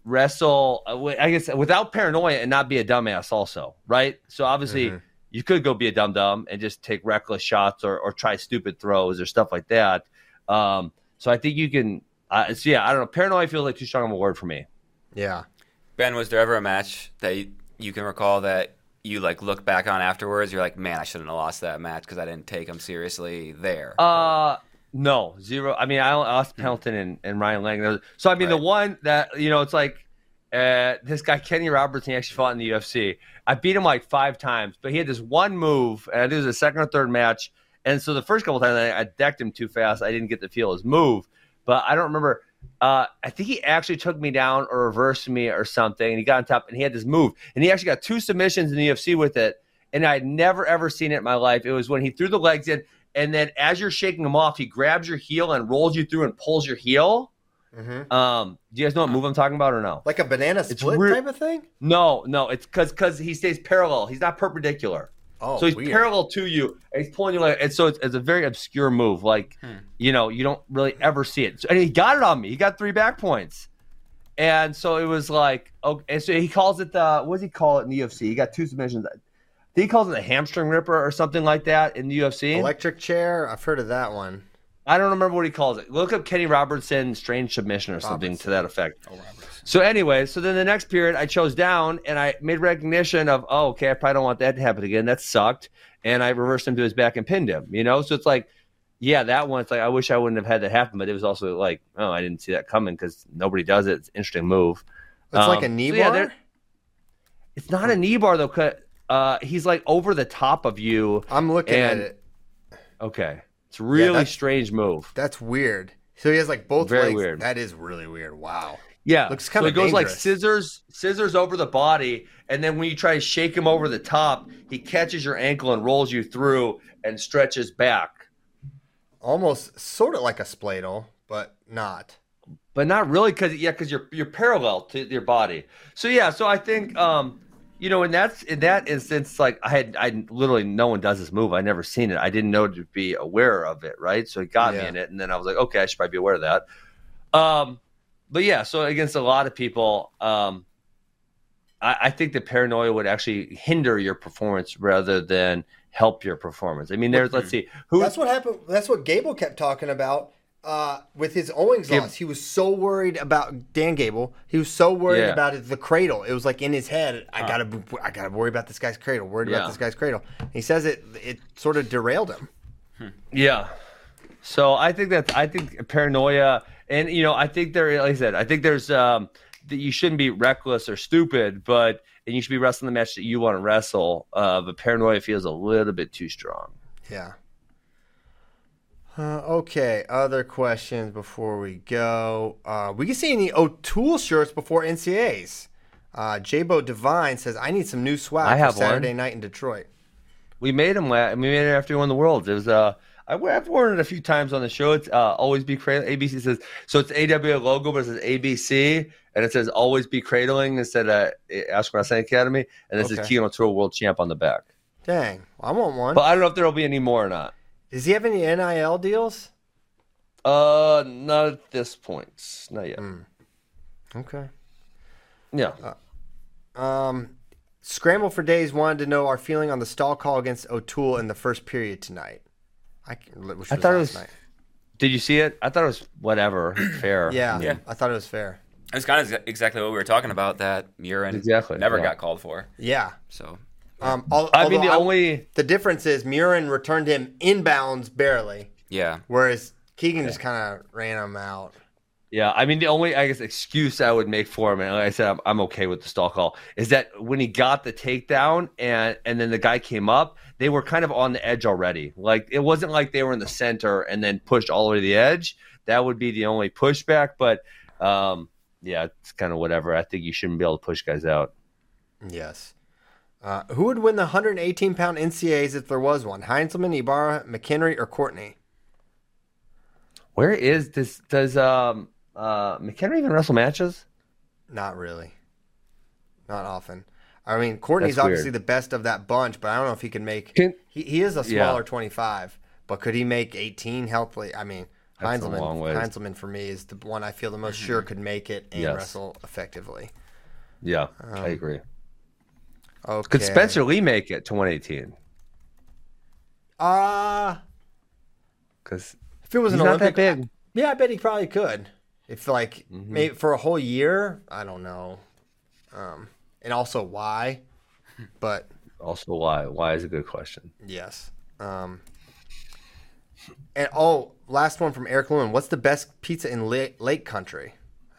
wrestle uh, i guess without paranoia and not be a dumbass also right so obviously Mhm. You could go be a dumb dum and just take reckless shots or, or try stupid throws or stuff like that um so i think you can uh, so yeah i don't know paranoia feels like too strong of a word for me Yeah. Ben, was there ever a match that you, you can recall that you like look back on afterwards? You're like, man, I shouldn't have lost that match because I didn't take him seriously there. Uh no, zero. I mean, I lost Pelton and, and Ryan Lang. So I mean, the one that you know, it's like uh, this guy Kenny Robertson he actually fought in the UFC. I beat him like five times, but he had this one move, and I think it was the second or third match. And so the first couple times I, I decked him too fast. I didn't get to feel his move, but I don't remember. Uh, I think he actually took me down or reversed me or something, and he got on top and he had this move, and he actually got two submissions in the UFC with it. And I'd never ever seen it in my life. It was when he threw the legs in, and then as you're shaking him off, he grabs your heel and rolls you through and pulls your heel. Hmm Um, do you guys know what move I'm talking about or no? Like a banana split re- type of thing? No, no, it's because because he stays parallel. He's not perpendicular. Oh, so he's weird. parallel to you, he's pulling you like. And so it's, it's a very obscure move. Like, you know, you don't really ever see it. So, and he got it on me. He got three back points, and so it was like, okay. And so he calls it the what does he call it in the UFC? He got two submissions. He calls it a hamstring ripper or something like that in the UFC. Electric chair. I've heard of that one. I don't remember what he calls it. Look up Kenny Robertson strange submission or something to that effect. Oh, So anyway, so then the next period I chose down and I made recognition of, oh, okay, I probably don't want that to happen again. That sucked. And I reversed him to his back and pinned him, you know? So it's like, yeah, that one, it's like, I wish I wouldn't have had that happen, but it was also like, oh, I didn't see that coming because nobody does it. It's an interesting move. It's like a Um, knee so yeah, bar. there- It's not a knee bar though, 'cause, uh, he's like over the top of you. I'm looking and- at it. Okay. It's really that's- strange move. That's weird. So he has like both Very legs. weird. That is really weird. Wow. Yeah, Looks so kinda it goes like scissors, scissors over the body, and then when you try to shake him over the top, he catches your ankle and rolls you through and stretches back. Almost sort of like a spladle, but not. but not really because yeah, because you're you're parallel to your body. So yeah, so I think um, you know, in that in that instance, like I had I literally no one does this move. I never seen it. I didn't know to be aware of it, right? So it got Yeah. me in it, and then I was like, okay, I should probably be aware of that. Um, but yeah, so against a lot of people, um, I, I think the paranoia would actually hinder your performance rather than help your performance. I mean, there's let's see who That's what happened. That's what Gable kept talking about uh, with his Owings Gab- loss. He was so worried about Dan Gable. He was so worried Yeah. about it, the cradle. It was like in his head. I gotta, I gotta worry about this guy's cradle. Worried Yeah. about this guy's cradle. He says it. It sort of derailed him. Yeah. So I think that I think paranoia, and you know, I think there, like I said, I think there's um that you shouldn't be reckless or stupid, but and you should be wrestling the match that you want to wrestle. Uh, but paranoia feels a little bit too strong. Yeah. Uh, okay. Other questions before we go. Uh, we can see any O'Toole shirts before NCAs. Uh, J-Bo Divine says, "I need some new swag I for have one. Saturday night in Detroit." We made him. la- We made it after he won the world. It was uh. I, I've worn it a few times on the show. It's uh, always be cradling. ABC says so. It's AWA logo, but it says ABC, and it says always be cradling instead of uh, Ask Wrestling Academy, and this Okay. is Keegan O'Toole World Champ on the back. Dang, I want one. But I don't know if there will be any more or not. Does he have any NIL deals? Uh, not at this point. Not yet. Okay. Yeah. Um, Scramble for Days wanted to know our feeling on the stall call against O'Toole in the first period tonight. I, can- which was I thought it was- night. Did you see it? I thought it was whatever, fair. Yeah, Yeah. I thought it was fair. It's kind of exactly what we were talking about. That Murin Exactly, never yeah. got called for. Yeah. So Um, al- I mean, although the only the difference is Murin returned him inbounds barely, yeah, whereas Keegan just kind of ran him out. yeah, I mean, the only I guess excuse I would make for him, and like I said, I'm, I'm okay with the stall call, is that when he got the takedown and and then the guy came up, they were kind of on the edge already. Like it wasn't like they were in the center and then pushed all the way to the edge. That would be the only pushback, but um, yeah, it's kind of whatever. I think you shouldn't be able to push guys out. Yes. Uh, who would win the 118 pound NCAs if there was one? Heinzelman, Ibarra, McHenry, or Courtney? Where is this? Does um uh McHenry even wrestle matches? Not really. Not often. I mean, Courtney's That's obviously weird. the best of that bunch, but I don't know if he can make. Can- he, he is a Yeah. smaller 25, but could he make 18 healthily? I mean, That's Heinzelman. Heinzelman for me is the one I feel the most sure could make it and Yes. wrestle effectively. Yeah, Um, I agree. Okay. Could Spencer Lee make it to 118? Uh, Because if it was an Olympic, that big. yeah, I bet he probably could. If like Mm-hmm. maybe for a whole year, I don't know. Um, and also why, but Also, why? Why is a good question. Yes. Um, and oh, last one from Eric Lewin. What's the best pizza in Lake, Lake Country?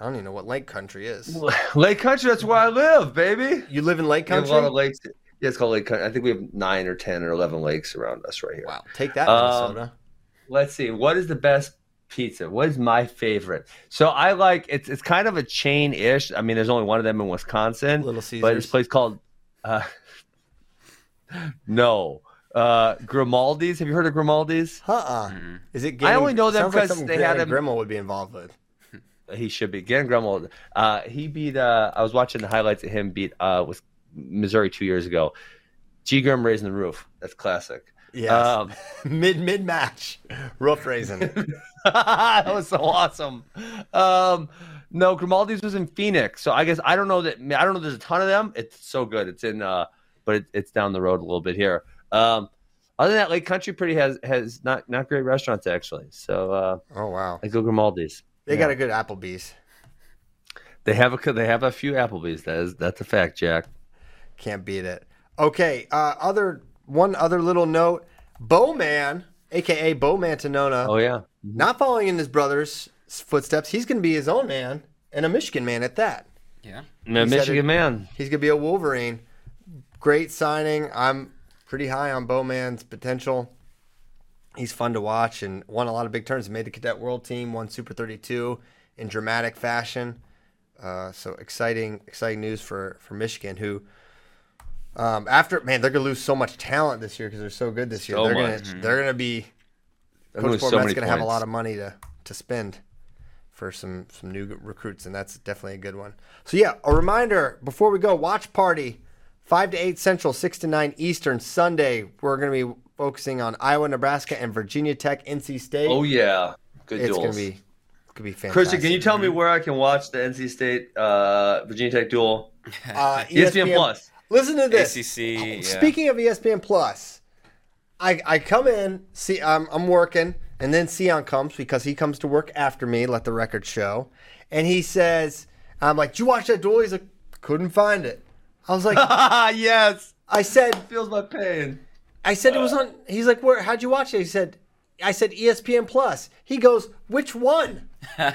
I don't even know what Lake Country is. Lake Country, that's where I live, baby. You live in Lake We have a Country? lot of lakes. Yeah, it's called Lake Country. I think we have nine or ten or eleven lakes around us right here. Wow, take that, Um, Minnesota. Let's see. What is the best pizza? What is my favorite? So I like it's it's kind of a chain ish. I mean, there's only one of them in Wisconsin. Little Caesars. But this place called uh, no uh, Grimaldi's. Have you heard of Grimaldi's? Uh-uh. Is it? Getting, I only know them sounds like 'cause something they had Granny him- Gremmel would be involved with. He should be. Gannon Gremmel. Uh, he beat. Uh, I was watching the highlights of him beat uh, with Missouri two years ago. G. Grim raising the roof. That's classic. Yeah, Um, mid mid match, roof raising. that was so awesome. Um, no, Grimaldi's was in Phoenix, so I guess I don't know that. I don't know. There's a ton of them. It's so good. It's in, uh, but it, it's down the road a little bit here. Um, other than that, Lake Country pretty has has not not great restaurants actually. So uh, oh wow, I go Grimaldi's. They Yeah. got a good Applebee's. They have a they have a few Applebee's. That is that's a fact, Jack. Can't beat it. Okay, uh, other one other little note. Bowman, aka Bowman Tanona, Oh yeah. not following in his brother's footsteps. He's going to be his own man and a Michigan man at that. yeah. Man, said Michigan it- man. He's going to be a Wolverine. Great signing. I'm pretty high on Bowman's potential. He's fun to watch and won a lot of big turns. Made the cadet world team, won Super 32 in dramatic fashion. Uh, so exciting, exciting news for for Michigan, who um, after man they're gonna lose so much talent this year because they're so good this year. So they're much. gonna they're gonna be They're Coach lose so gonna have a lot of money to to spend. for some some new recruits, and that's definitely a good one. So yeah, a reminder before we go: watch party, five to eight Central, six to nine Eastern, Sunday. We're going to be focusing on Iowa, Nebraska, and Virginia Tech, NC State. Oh yeah, good it's duels. going to be could be fantastic. Christian, can you tell me where I can watch the NC State uh, Virginia Tech duel? uh, ESPN Plus. Listen to this. ACC. Yeah. Speaking of ESPN Plus, I I come in, see I'm I'm working, and then Sion comes because he comes to work after me. Let the record show, and he says, "I'm like, did you watch that duel?" He's like, "Couldn't find it." I was like, yes, I said, feels my pain. I said it was uh, on. He's like, "Where? How'd you watch it?" He said, "I said ESPN Plus." He goes, "Which one?" Which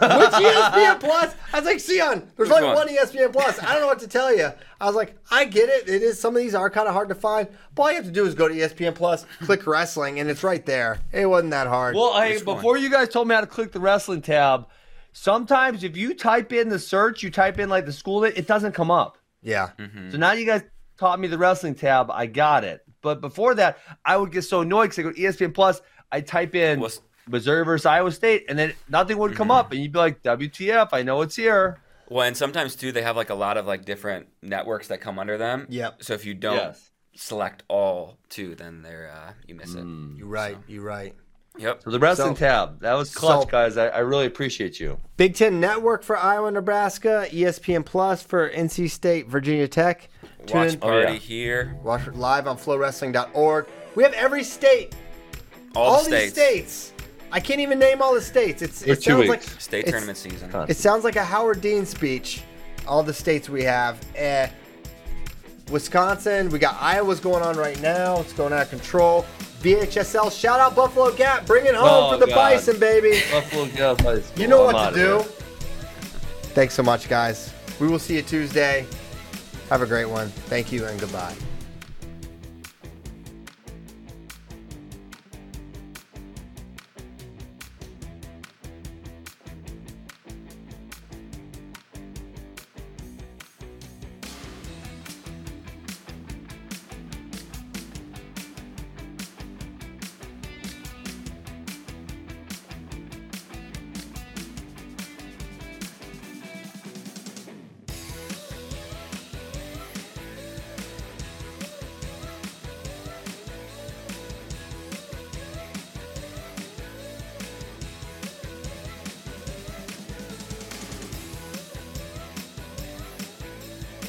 ESPN Plus? I was like, Sion, there's Which only one? one ESPN Plus. I don't know what to tell you. I was like, I get it. It is some of these are kind of hard to find, but all you have to do is go to ESPN Plus, click wrestling, and it's right there. It wasn't that hard. Well, hey, Which one? before you guys told me how to click the wrestling tab, sometimes if you type in the search, you type in like the school, it doesn't come up. yeah, mm-hmm. So now you guys taught me the wrestling tab. I got it. But before that, I would get so annoyed because I go to ESPN Plus. I type in Was- Missouri versus Iowa State, and then nothing would come up, and you'd be like, "WTF? I know it's here." Well, and sometimes too, they have like a lot of like different networks that come under them. Yep. So if you don't Yes. select all too, then they're uh, you miss it. you're right. You're right. Yep. So the wrestling So- tab that was clutch, so- guys. I, I really appreciate you. Big Ten Network for Iowa, Nebraska. ESPN Plus for NC State, Virginia Tech. Tune Watch in, party yeah. here. watch it live on FloWrestling.org. We have every state, All, all, the these states. states. I can't even name all the states. It's it two sounds like. State tournament season. It sounds like a Howard Dean speech. All the states we have. Uh, Wisconsin, we got Iowa's going on right now. It's going out of control. VHSL, shout out Buffalo Gap. Bring it home Oh, for the God. Bison, baby. Buffalo Gap High You know I'm what to do. here. Thanks so much, guys. We will see you Tuesday. Have a great one. Thank you and goodbye.